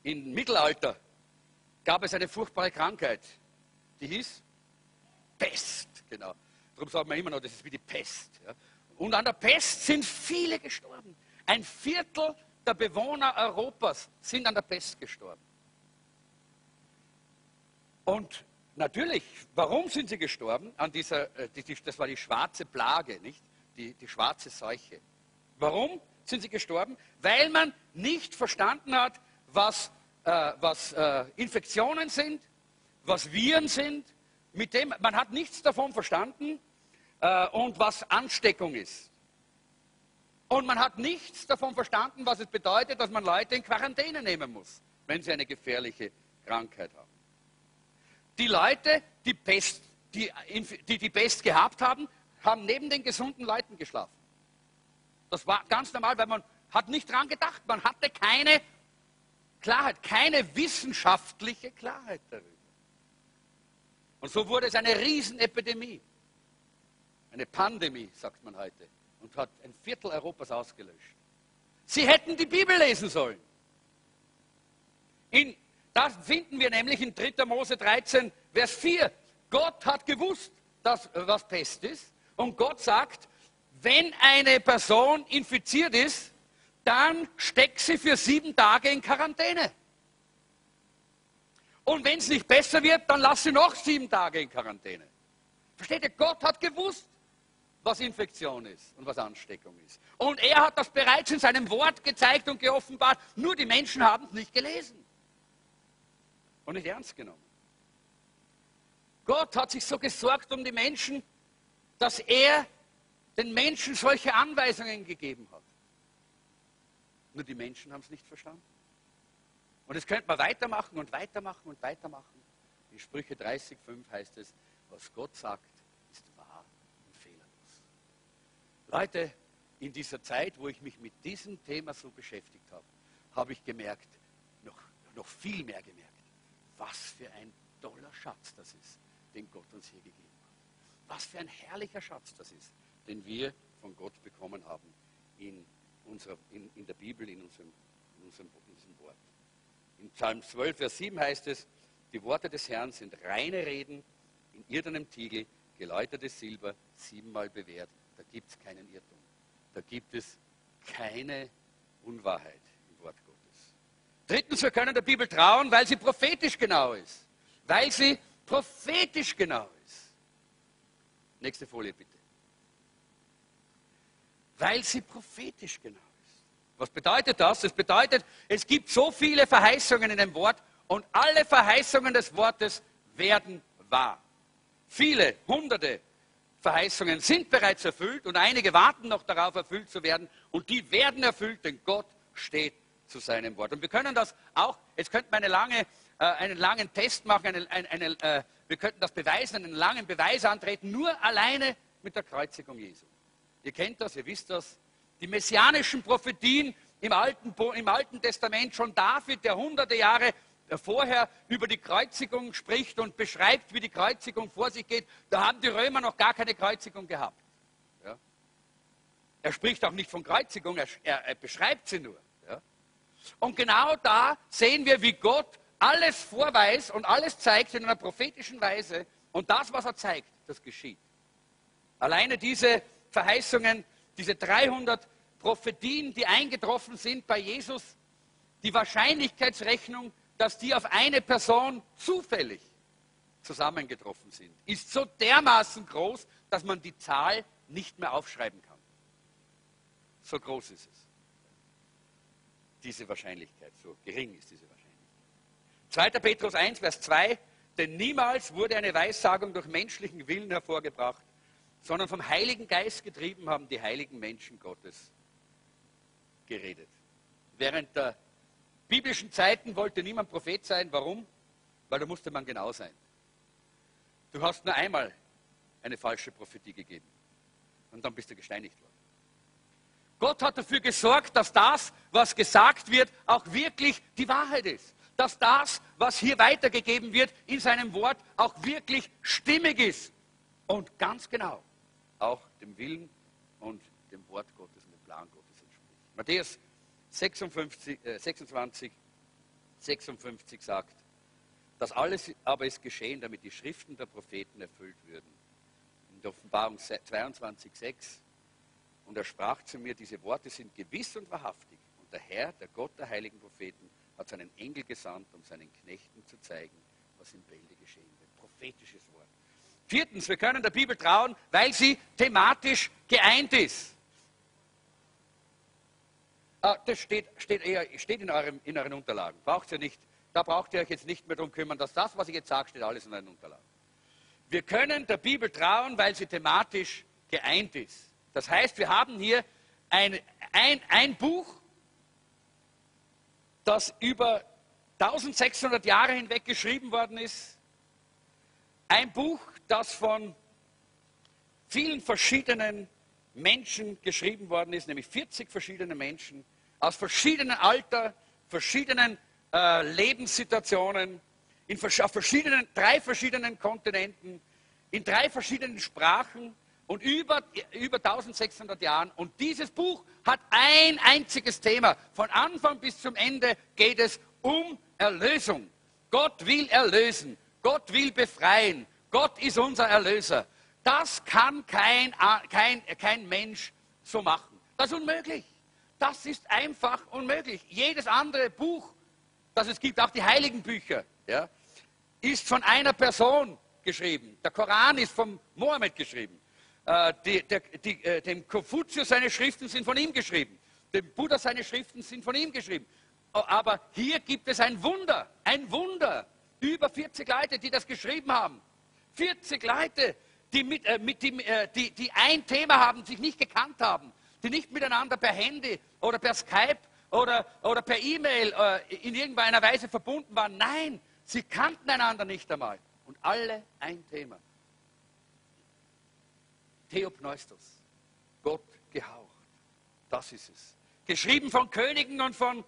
Im Mittelalter gab es eine furchtbare Krankheit, die hieß Pest. Genau. Darum sagen wir immer noch, das ist wie die Pest. Ja. Und an der Pest sind viele gestorben. Ein Viertel der Bewohner Europas sind an der Pest gestorben. Und natürlich, warum sind sie gestorben? An dieser, äh, das war die schwarze Plage, nicht? Die, die schwarze Seuche. Warum sind sie gestorben? Weil man nicht verstanden hat, was, äh, was äh, Infektionen sind, was Viren sind. Mit dem, man hat nichts davon verstanden äh, und was Ansteckung ist. Und man hat nichts davon verstanden, was es bedeutet, dass man Leute in Quarantäne nehmen muss, wenn sie eine gefährliche Krankheit haben. Die Leute, die Pest, die, die, die Pest gehabt haben, haben neben den gesunden Leuten geschlafen. Das war ganz normal, weil man hat nicht daran gedacht. Man hatte keine Klarheit, keine wissenschaftliche Klarheit darüber. Und so wurde es eine Riesenepidemie. Eine Pandemie, sagt man heute. Und hat ein Viertel Europas ausgelöscht. Sie hätten die Bibel lesen sollen. In das finden wir nämlich in 3. Mose 13, Vers 4. Gott hat gewusst, dass, was Pest ist. Und Gott sagt, wenn eine Person infiziert ist, dann steckt sie für sieben Tage in Quarantäne. Und wenn es nicht besser wird, dann lass sie noch sieben Tage in Quarantäne. Versteht ihr? Gott hat gewusst, was Infektion ist und was Ansteckung ist. Und er hat das bereits in seinem Wort gezeigt und geoffenbart. Nur die Menschen haben es nicht gelesen und nicht ernst genommen. Gott hat sich so gesorgt um die Menschen, dass er den Menschen solche Anweisungen gegeben hat. Nur die Menschen haben es nicht verstanden. Und es könnte man weitermachen und weitermachen und weitermachen. In Sprüche 30, 5 heißt es, was Gott sagt, ist wahr und fehlerlos. Leute, in dieser Zeit, wo ich mich mit diesem Thema so beschäftigt habe, habe ich gemerkt, noch, noch viel mehr gemerkt, was für ein toller Schatz das ist, den Gott uns hier gegeben hat. Was für ein herrlicher Schatz das ist, den wir von Gott bekommen haben in, unserer, in, in der Bibel, in unserem, in, unserem, in diesem Wort. In Psalm 12, Vers 7 heißt es, die Worte des Herrn sind reine Reden, in irdenem Tiegel, geläutertes Silber, siebenmal bewährt. Da gibt es keinen Irrtum. Da gibt es keine Unwahrheit im Wort Gottes. Drittens, wir können der Bibel trauen, weil sie prophetisch genau ist. Weil sie prophetisch genau ist. Nächste Folie bitte. Weil sie prophetisch genau ist. Was bedeutet das? Das bedeutet, es gibt so viele Verheißungen in dem Wort und alle Verheißungen des Wortes werden wahr. Viele, hunderte Verheißungen sind bereits erfüllt und einige warten noch darauf, erfüllt zu werden. Und die werden erfüllt, denn Gott steht zu seinem Wort. Und wir können das auch, jetzt könnten wir eine lange, äh, einen langen Test machen, eine, eine, eine, äh, wir könnten das beweisen, einen langen Beweis antreten, nur alleine mit der Kreuzigung Jesu. Ihr kennt das, ihr wisst das. Die messianischen Prophetien im Alten, im Alten Testament, schon David, der hunderte Jahre vorher über die Kreuzigung spricht und beschreibt, wie die Kreuzigung vor sich geht, da haben die Römer noch gar keine Kreuzigung gehabt. Ja? Er spricht auch nicht von Kreuzigung, er, er, er beschreibt sie nur. Ja? Und genau da sehen wir, wie Gott alles vorweist und alles zeigt in einer prophetischen Weise. Und das, was er zeigt, das geschieht. Alleine diese Verheißungen, diese 300 Prophetien, die eingetroffen sind bei Jesus, die Wahrscheinlichkeitsrechnung, dass die auf eine Person zufällig zusammengetroffen sind, ist so dermaßen groß, dass man die Zahl nicht mehr aufschreiben kann. So groß ist es. Diese Wahrscheinlichkeit, so gering ist diese Wahrscheinlichkeit. 2. Petrus 1, Vers 2, denn niemals wurde eine Weissagung durch menschlichen Willen hervorgebracht, sondern vom Heiligen Geist getrieben haben die heiligen Menschen Gottes geredet. Während der biblischen Zeiten wollte niemand Prophet sein. Warum? Weil da musste man genau sein. Du hast nur einmal eine falsche Prophetie gegeben. Und dann bist du gesteinigt worden. Gott hat dafür gesorgt, dass das, was gesagt wird, auch wirklich die Wahrheit ist. Dass das, was hier weitergegeben wird in seinem Wort, auch wirklich stimmig ist. Und ganz genau auch dem Willen und dem Wort Gottes und dem Plan Gottes entspricht. Matthäus 56, äh, 26, 56 sagt, das alles aber ist geschehen, damit die Schriften der Propheten erfüllt würden. In der Offenbarung 22, 6. Und er sprach zu mir, diese Worte sind gewiss und wahrhaftig. Und der Herr, der Gott der heiligen Propheten, hat seinen Engel gesandt, um seinen Knechten zu zeigen, was in Bälde geschehen wird. Prophetisches Wort. Viertens, wir können der Bibel trauen, weil sie thematisch geeint ist. Ah, das steht, steht, eher, steht in, eurem, in euren Unterlagen. Braucht ihr nicht. Da braucht ihr euch jetzt nicht mehr darum kümmern, dass das, was ich jetzt sage, steht alles in euren Unterlagen. Wir können der Bibel trauen, weil sie thematisch geeint ist. Das heißt, wir haben hier ein, ein, ein Buch, das über 1600 Jahre hinweg geschrieben worden ist. Ein Buch, das von vielen verschiedenen Menschen geschrieben worden ist, nämlich 40 verschiedene Menschen aus verschiedenen Alter, verschiedenen äh, Lebenssituationen, in, auf verschiedenen, drei verschiedenen Kontinenten, in drei verschiedenen Sprachen und über, über 1600 Jahren. Und dieses Buch hat ein einziges Thema. Von Anfang bis zum Ende geht es um Erlösung. Gott will erlösen. Gott will befreien. Gott ist unser Erlöser. Das kann kein, kein, kein Mensch so machen. Das ist unmöglich. Das ist einfach unmöglich. Jedes andere Buch, das es gibt, auch die heiligen Bücher, ja, ist von einer Person geschrieben. Der Koran ist von Mohammed geschrieben. Äh, die, der, die, äh, dem Konfuzius seine Schriften sind von ihm geschrieben. Dem Buddha seine Schriften sind von ihm geschrieben. Aber hier gibt es ein Wunder, ein Wunder. Über 40 Leute, die das geschrieben haben. 40 Leute, die, mit, äh, mit, die, äh, die, die ein Thema haben, sich nicht gekannt haben, die nicht miteinander per Handy oder per Skype oder, oder per E-Mail äh, in irgendeiner Weise verbunden waren. Nein, sie kannten einander nicht einmal. Und alle ein Thema. Theopneustos, Gott gehaucht. Das ist es. Geschrieben von Königen und von,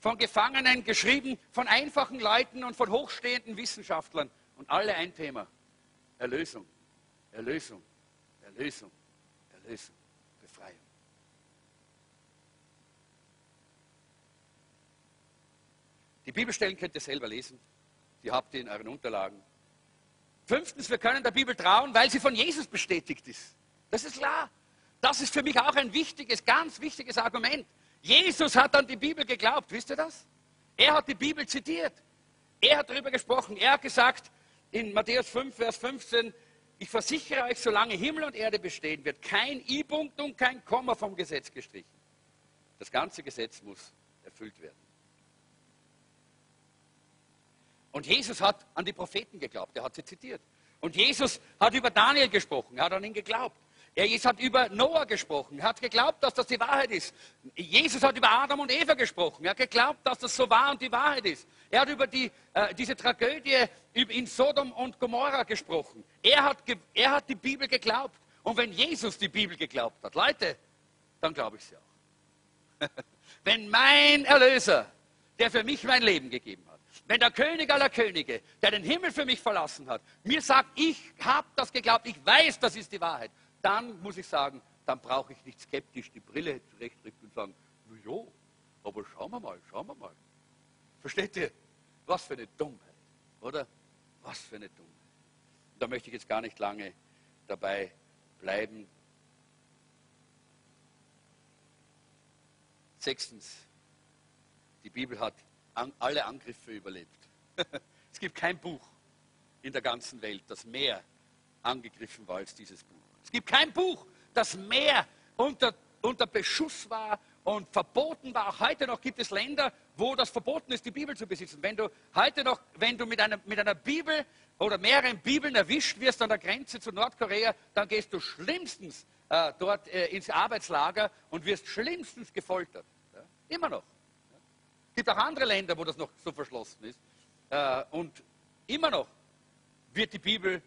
von Gefangenen, geschrieben von einfachen Leuten und von hochstehenden Wissenschaftlern. Und alle ein Thema. Erlösung, Erlösung, Erlösung, Erlösung, Die Bibelstellen könnt ihr selber lesen. Die habt ihr in euren Unterlagen. Fünftens, wir können der Bibel trauen, weil sie von Jesus bestätigt ist. Das ist klar. Das ist für mich auch ein wichtiges, ganz wichtiges Argument. Jesus hat an die Bibel geglaubt, wisst ihr das? Er hat die Bibel zitiert. Er hat darüber gesprochen. Er hat gesagt in Matthäus 5, Vers 15, ich versichere euch, solange Himmel und Erde bestehen, wird kein I-Punkt und kein Komma vom Gesetz gestrichen. Das ganze Gesetz muss erfüllt werden. Und Jesus hat an die Propheten geglaubt, er hat sie zitiert. Und Jesus hat über Daniel gesprochen, er hat an ihn geglaubt. Jesus hat über Noah gesprochen. Er hat geglaubt, dass das die Wahrheit ist. Jesus hat über Adam und Eva gesprochen. Er hat geglaubt, dass das so war und die Wahrheit ist. Er hat über die, äh, diese Tragödie in Sodom und Gomorra gesprochen. Er hat, er hat die Bibel geglaubt. Und wenn Jesus die Bibel geglaubt hat, Leute, dann glaube ich sie auch. wenn mein Erlöser, der für mich mein Leben gegeben hat, wenn der König aller Könige, der den Himmel für mich verlassen hat, mir sagt, ich habe das geglaubt, ich weiß, das ist die Wahrheit, dann muss ich sagen, dann brauche ich nicht skeptisch die Brille zurechtrücken und sagen, na aber schauen wir mal, schauen wir mal. Versteht ihr? Was für eine Dummheit, oder? Was für eine Dummheit. Da möchte ich jetzt gar nicht lange dabei bleiben. Sechstens, die Bibel hat an, alle Angriffe überlebt. es gibt kein Buch in der ganzen Welt, das mehr angegriffen war als dieses Buch. Es gibt kein Buch, das mehr unter, unter Beschuss war und verboten war. Auch heute noch gibt es Länder, wo das verboten ist, die Bibel zu besitzen. Wenn du heute noch, wenn du mit einer, mit einer Bibel oder mehreren Bibeln erwischt wirst an der Grenze zu Nordkorea, dann gehst du schlimmstens äh, dort äh, ins Arbeitslager und wirst schlimmstens gefoltert. Ja? Immer noch. Gibt auch andere Länder, wo das noch so verschlossen ist. Äh, und immer noch wird die Bibel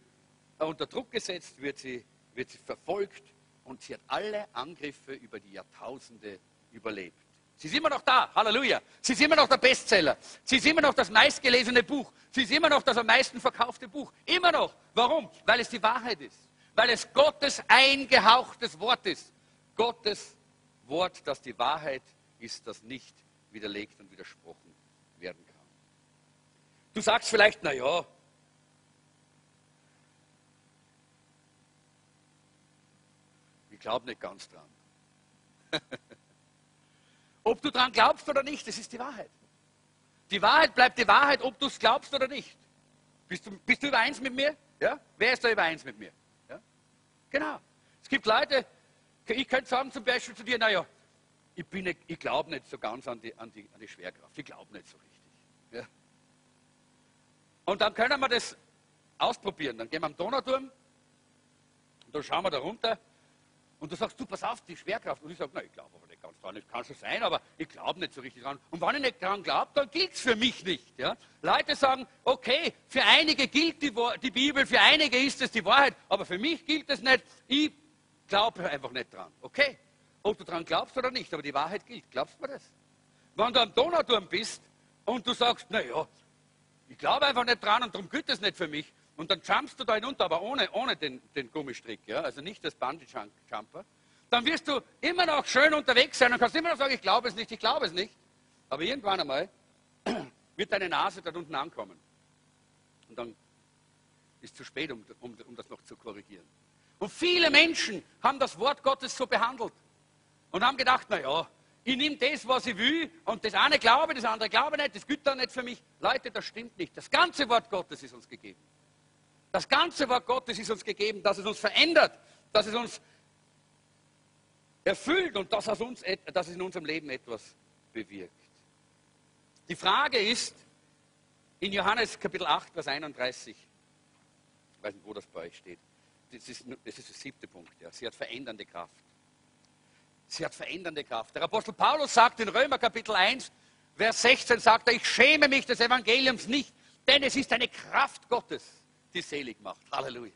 unter Druck gesetzt, wird sie wird sie verfolgt und sie hat alle Angriffe über die Jahrtausende überlebt. Sie ist immer noch da, Halleluja. Sie ist immer noch der Bestseller. Sie ist immer noch das meistgelesene Buch. Sie ist immer noch das am meisten verkaufte Buch. Immer noch. Warum? Weil es die Wahrheit ist. Weil es Gottes eingehauchtes Wort ist. Gottes Wort, das die Wahrheit ist, das nicht widerlegt und widersprochen werden kann. Du sagst vielleicht, na ja, Ich glaube nicht ganz dran. ob du dran glaubst oder nicht, das ist die Wahrheit. Die Wahrheit bleibt die Wahrheit, ob du es glaubst oder nicht. Bist du, bist du übereins mit mir? Ja? Wer ist da übereins mit mir? Ja? Genau. Es gibt Leute, ich könnte sagen zum Beispiel zu dir, naja, ich, ich glaube nicht so ganz an die, an, die, an die Schwerkraft. Ich glaube nicht so richtig. Ja? Und dann können wir das ausprobieren. Dann gehen wir am Donauturm und dann schauen wir da runter und du sagst, du, pass auf, die Schwerkraft. Und ich sage, na, ich glaube aber nicht ganz dran. Das kann schon sein, aber ich glaube nicht so richtig dran. Und wenn ich nicht dran glaube, dann gilt es für mich nicht. Ja? Leute sagen, okay, für einige gilt die, die, Bibel, für einige ist es die Wahrheit, aber für mich gilt es nicht. Ich glaube einfach nicht dran. Okay, ob du dran glaubst oder nicht, aber die Wahrheit gilt. Glaubst du mir das? Wenn du am Donauturm bist und du sagst, na ja, ich glaube einfach nicht dran und darum gilt es nicht für mich, und dann jumpst du da hinunter, aber ohne, ohne den, den Gummistrick, ja? also nicht das Bungee-Jumper. Dann wirst du immer noch schön unterwegs sein und kannst immer noch sagen, ich glaube es nicht, ich glaube es nicht. Aber irgendwann einmal wird deine Nase dort unten ankommen. Und dann ist es zu spät, um, um, um das noch zu korrigieren. Und viele Menschen haben das Wort Gottes so behandelt und haben gedacht, naja, ich nehme das, was ich will, und das eine glaube, das andere glaube nicht, das gilt dann nicht für mich. Leute, das stimmt nicht. Das ganze Wort Gottes ist uns gegeben. Das ganze Wort Gottes ist uns gegeben, dass es uns verändert, dass es uns erfüllt und dass es, uns, dass es in unserem Leben etwas bewirkt. Die Frage ist, in Johannes Kapitel 8, Vers 31, ich weiß nicht, wo das bei euch steht, das ist, das ist der siebte Punkt, ja. sie hat verändernde Kraft. Sie hat verändernde Kraft. Der Apostel Paulus sagt in Römer Kapitel 1, Vers 16, sagt er, ich schäme mich des Evangeliums nicht, denn es ist eine Kraft Gottes, die selig macht. Halleluja.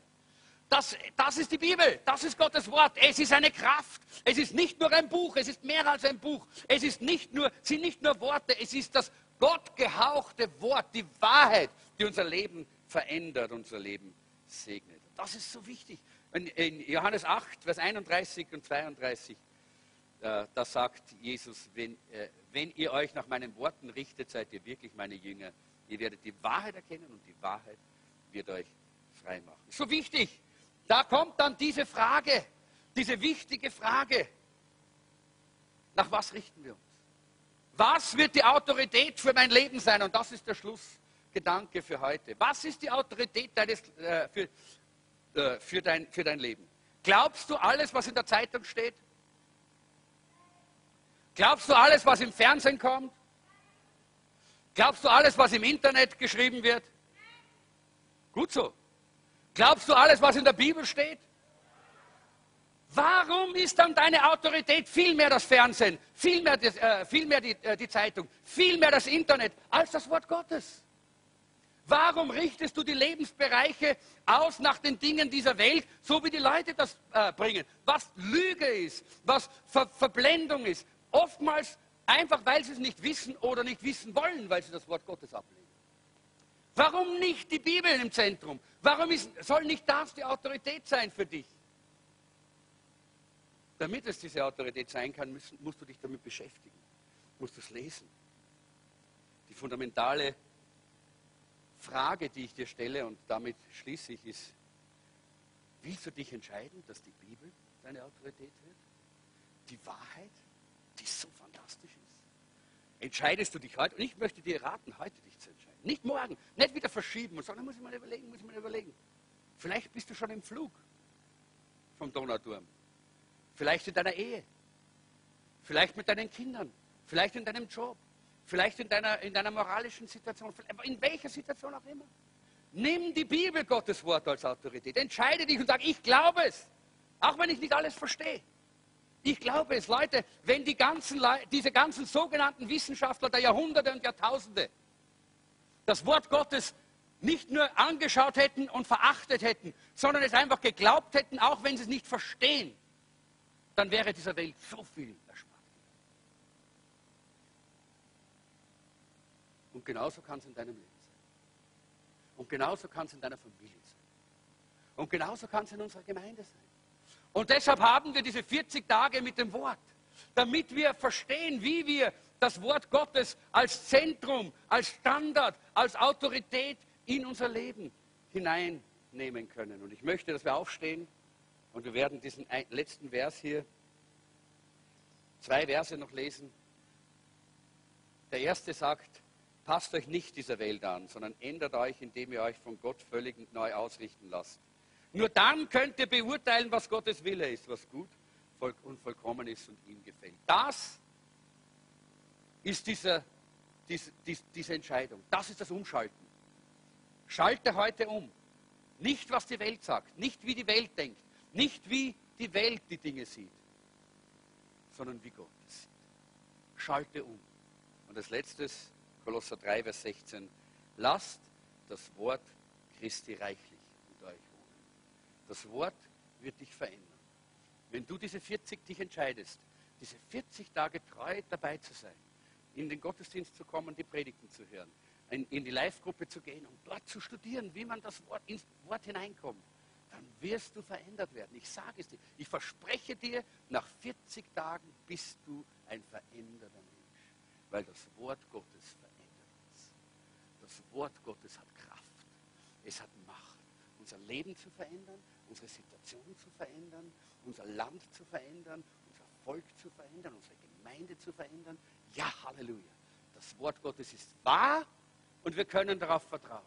Das, das ist die Bibel, das ist Gottes Wort. Es ist eine Kraft. Es ist nicht nur ein Buch, es ist mehr als ein Buch. Es ist nicht nur, sind nicht nur Worte, es ist das Gott gehauchte Wort, die Wahrheit, die unser Leben verändert, unser Leben segnet. Das ist so wichtig. In Johannes 8, Vers 31 und 32, äh, da sagt Jesus, wenn, äh, wenn ihr euch nach meinen Worten richtet, seid ihr wirklich meine Jünger. Ihr werdet die Wahrheit erkennen und die Wahrheit wird euch frei machen. So wichtig. Da kommt dann diese Frage, diese wichtige Frage. Nach was richten wir uns? Was wird die Autorität für mein Leben sein? Und das ist der Schlussgedanke für heute. Was ist die Autorität deines, äh, für, äh, für, dein, für dein Leben? Glaubst du alles, was in der Zeitung steht? Glaubst du alles, was im Fernsehen kommt? Glaubst du alles, was im Internet geschrieben wird? Gut so. Glaubst du alles, was in der Bibel steht? Warum ist dann deine Autorität viel mehr das Fernsehen, viel mehr, das, äh, viel mehr die, äh, die Zeitung, viel mehr das Internet als das Wort Gottes? Warum richtest du die Lebensbereiche aus nach den Dingen dieser Welt, so wie die Leute das äh, bringen? Was Lüge ist, was Ver Verblendung ist. Oftmals einfach, weil sie es nicht wissen oder nicht wissen wollen, weil sie das Wort Gottes ablehnen. Warum nicht die Bibel im Zentrum? Warum ist, soll nicht das die Autorität sein für dich? Damit es diese Autorität sein kann, musst, musst du dich damit beschäftigen, musst du es lesen. Die fundamentale Frage, die ich dir stelle, und damit schließe ich, ist, willst du dich entscheiden, dass die Bibel deine Autorität wird? Die Wahrheit, so fantastisch ist. Entscheidest du dich heute, und ich möchte dir raten, heute dich zu entscheiden. Nicht morgen, nicht wieder verschieben und sagen, muss ich mal überlegen, muss ich mal überlegen. Vielleicht bist du schon im Flug vom Donauturm. Vielleicht in deiner Ehe. Vielleicht mit deinen Kindern. Vielleicht in deinem Job. Vielleicht in deiner, in deiner moralischen Situation. In welcher Situation auch immer. Nimm die Bibel Gottes Wort als Autorität. Entscheide dich und sag, ich glaube es. Auch wenn ich nicht alles verstehe. Ich glaube es, Leute, wenn die ganzen, diese ganzen sogenannten Wissenschaftler der Jahrhunderte und Jahrtausende das Wort Gottes nicht nur angeschaut hätten und verachtet hätten, sondern es einfach geglaubt hätten, auch wenn sie es nicht verstehen, dann wäre dieser Welt so viel erspart. Und genauso kann es in deinem Leben sein. Und genauso kann es in deiner Familie sein. Und genauso kann es in unserer Gemeinde sein. Und deshalb haben wir diese 40 Tage mit dem Wort, damit wir verstehen, wie wir das Wort Gottes als Zentrum, als Standard, als Autorität in unser Leben hineinnehmen können. Und ich möchte, dass wir aufstehen. Und wir werden diesen letzten Vers hier, zwei Verse noch lesen. Der erste sagt, passt euch nicht dieser Welt an, sondern ändert euch, indem ihr euch von Gott völlig neu ausrichten lasst. Nur dann könnt ihr beurteilen, was Gottes Wille ist, was gut und vollkommen ist und ihm gefällt. Das ist dieser, diese, diese Entscheidung. Das ist das Umschalten. Schalte heute um. Nicht, was die Welt sagt, nicht wie die Welt denkt, nicht wie die Welt die Dinge sieht, sondern wie Gott es sieht. Schalte um. Und als letztes, Kolosser 3, Vers 16, lasst das Wort Christi wohnen. Das Wort wird dich verändern. Wenn du diese 40 dich entscheidest, diese 40 Tage treu dabei zu sein, in den Gottesdienst zu kommen, die Predigten zu hören, in, die Live-Gruppe zu gehen und dort zu studieren, wie man das Wort ins Wort hineinkommt, dann wirst du verändert werden. Ich sage es dir. Ich verspreche dir, nach 40 Tagen bist du ein veränderter Mensch, weil das Wort Gottes verändert uns. Das Wort Gottes hat Kraft. Es hat Macht, unser Leben zu verändern, unsere Situation zu verändern, unser Land zu verändern, unser Volk zu verändern, unsere Gemeinde zu verändern. Ja, Halleluja. Das Wort Gottes ist wahr und wir können darauf vertrauen.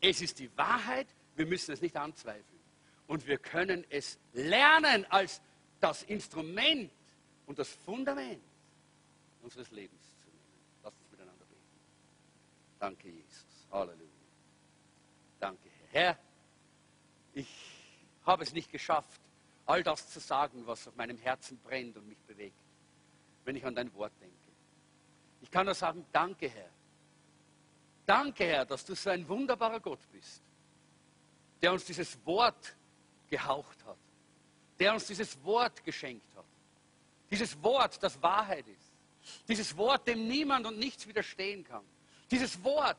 Es ist die Wahrheit, wir müssen es nicht anzweifeln. Und wir können es lernen als das Instrument und das Fundament unseres Lebens zu nehmen. Lass uns miteinander beten. Danke, Jesus. Halleluja. Danke, Herr. Ich habe es nicht geschafft, all das zu sagen, was auf meinem Herzen brennt und mich bewegt, wenn ich an dein Wort denke. Ich kann nur sagen, danke Herr. Danke Herr, dass du so ein wunderbarer Gott bist, der uns dieses Wort gehaucht hat, der uns dieses Wort geschenkt hat. Dieses Wort, das Wahrheit ist. Dieses Wort, dem niemand und nichts widerstehen kann. Dieses Wort,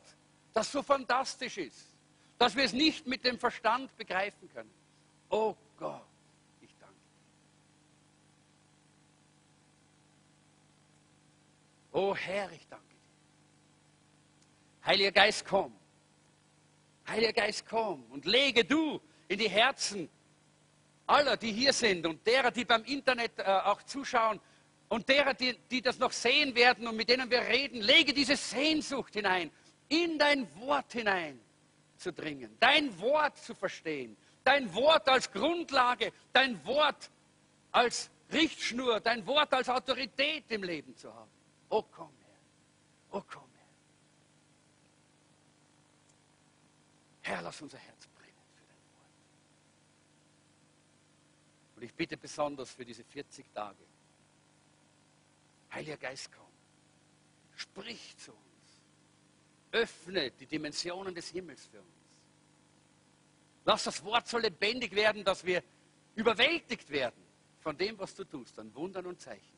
das so fantastisch ist, dass wir es nicht mit dem Verstand begreifen können. Oh Gott, ich danke dir. Oh Herr, ich danke dir. Heiliger Geist, komm. Heiliger Geist, komm und lege du in die Herzen aller, die hier sind und derer, die beim Internet äh, auch zuschauen und derer, die, die das noch sehen werden und mit denen wir reden, lege diese Sehnsucht hinein, in dein Wort hinein zu dringen, dein Wort zu verstehen, dein Wort als Grundlage, dein Wort als Richtschnur, dein Wort als Autorität im Leben zu haben. Oh komm her, oh komm her. Herr, lass unser Herz brennen für dein Wort. Und ich bitte besonders für diese 40 Tage. Heiliger Geist, komm. Sprich zu uns. Öffne die Dimensionen des Himmels für uns. Lass das Wort so lebendig werden, dass wir überwältigt werden von dem, was du tust, an Wundern und Zeichen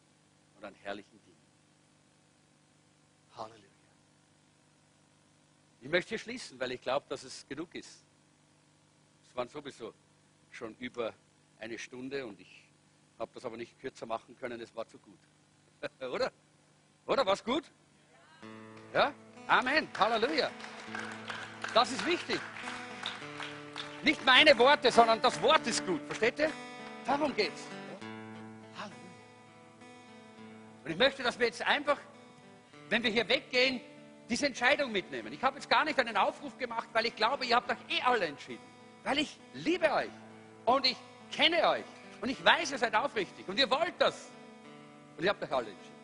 und an herrlichen Dingen. Halleluja. Ich möchte hier schließen, weil ich glaube, dass es genug ist. Es waren sowieso schon über eine Stunde und ich habe das aber nicht kürzer machen können, es war zu gut. Oder? Oder? War's gut? Ja? Amen. Halleluja. Das ist wichtig. Nicht meine Worte, sondern das Wort ist gut. Versteht ihr? Darum geht's. Und ich möchte, dass wir jetzt einfach, wenn wir hier weggehen, diese Entscheidung mitnehmen. Ich habe jetzt gar nicht einen Aufruf gemacht, weil ich glaube, ihr habt euch eh alle entschieden. Weil ich liebe euch und ich kenne euch und ich weiß, ihr seid aufrichtig und ihr wollt das. Und ihr habt euch alle entschieden.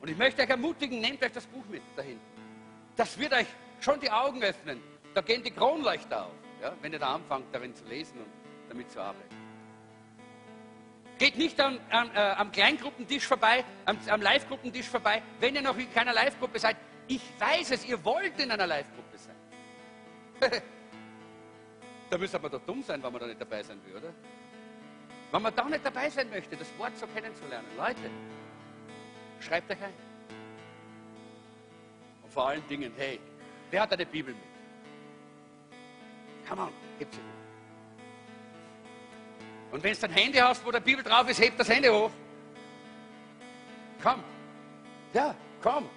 Und ich möchte euch ermutigen, nehmt euch das Buch mit dahin. Das wird euch schon die Augen öffnen. Da gehen die Kronleuchter auf ja, wenn ihr da anfangt, darin zu lesen und damit zu arbeiten. Geht nicht am, am, äh, am Kleingruppentisch vorbei, am, am Live-Gruppentisch vorbei, wenn ihr noch in keiner Live-Gruppe seid. Ich weiß es, ihr wollt in einer Live-Gruppe sein. da müsste man doch dumm sein, wenn man da nicht dabei sein oder? Wenn man da nicht dabei sein möchte, das Wort so kennenzulernen. Leute, schreibt euch ein. Und vor allen Dingen, hey, wer hat eine Bibel mit? Come on, heb sie. Und wenn du ein Handy hast, wo der Bibel drauf ist, heb das Handy hoch. Komm. Ja, komm.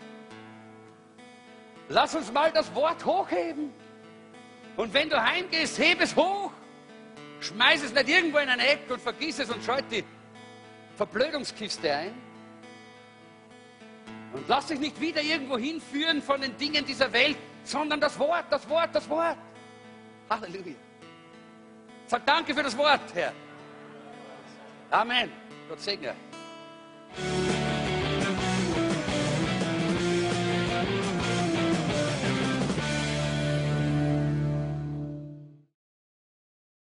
Lass uns mal das Wort hochheben. Und wenn du heimgehst, heb es hoch. Schmeiß es nicht irgendwo in ein Eck und vergiss es und schalt die Verblödungskiste ein. Und lass dich nicht wieder irgendwo hinführen von den Dingen dieser Welt, sondern das Wort, das Wort, das Wort. Halleluja. Sag danke für das Wort, Herr. Amen. Gott segne.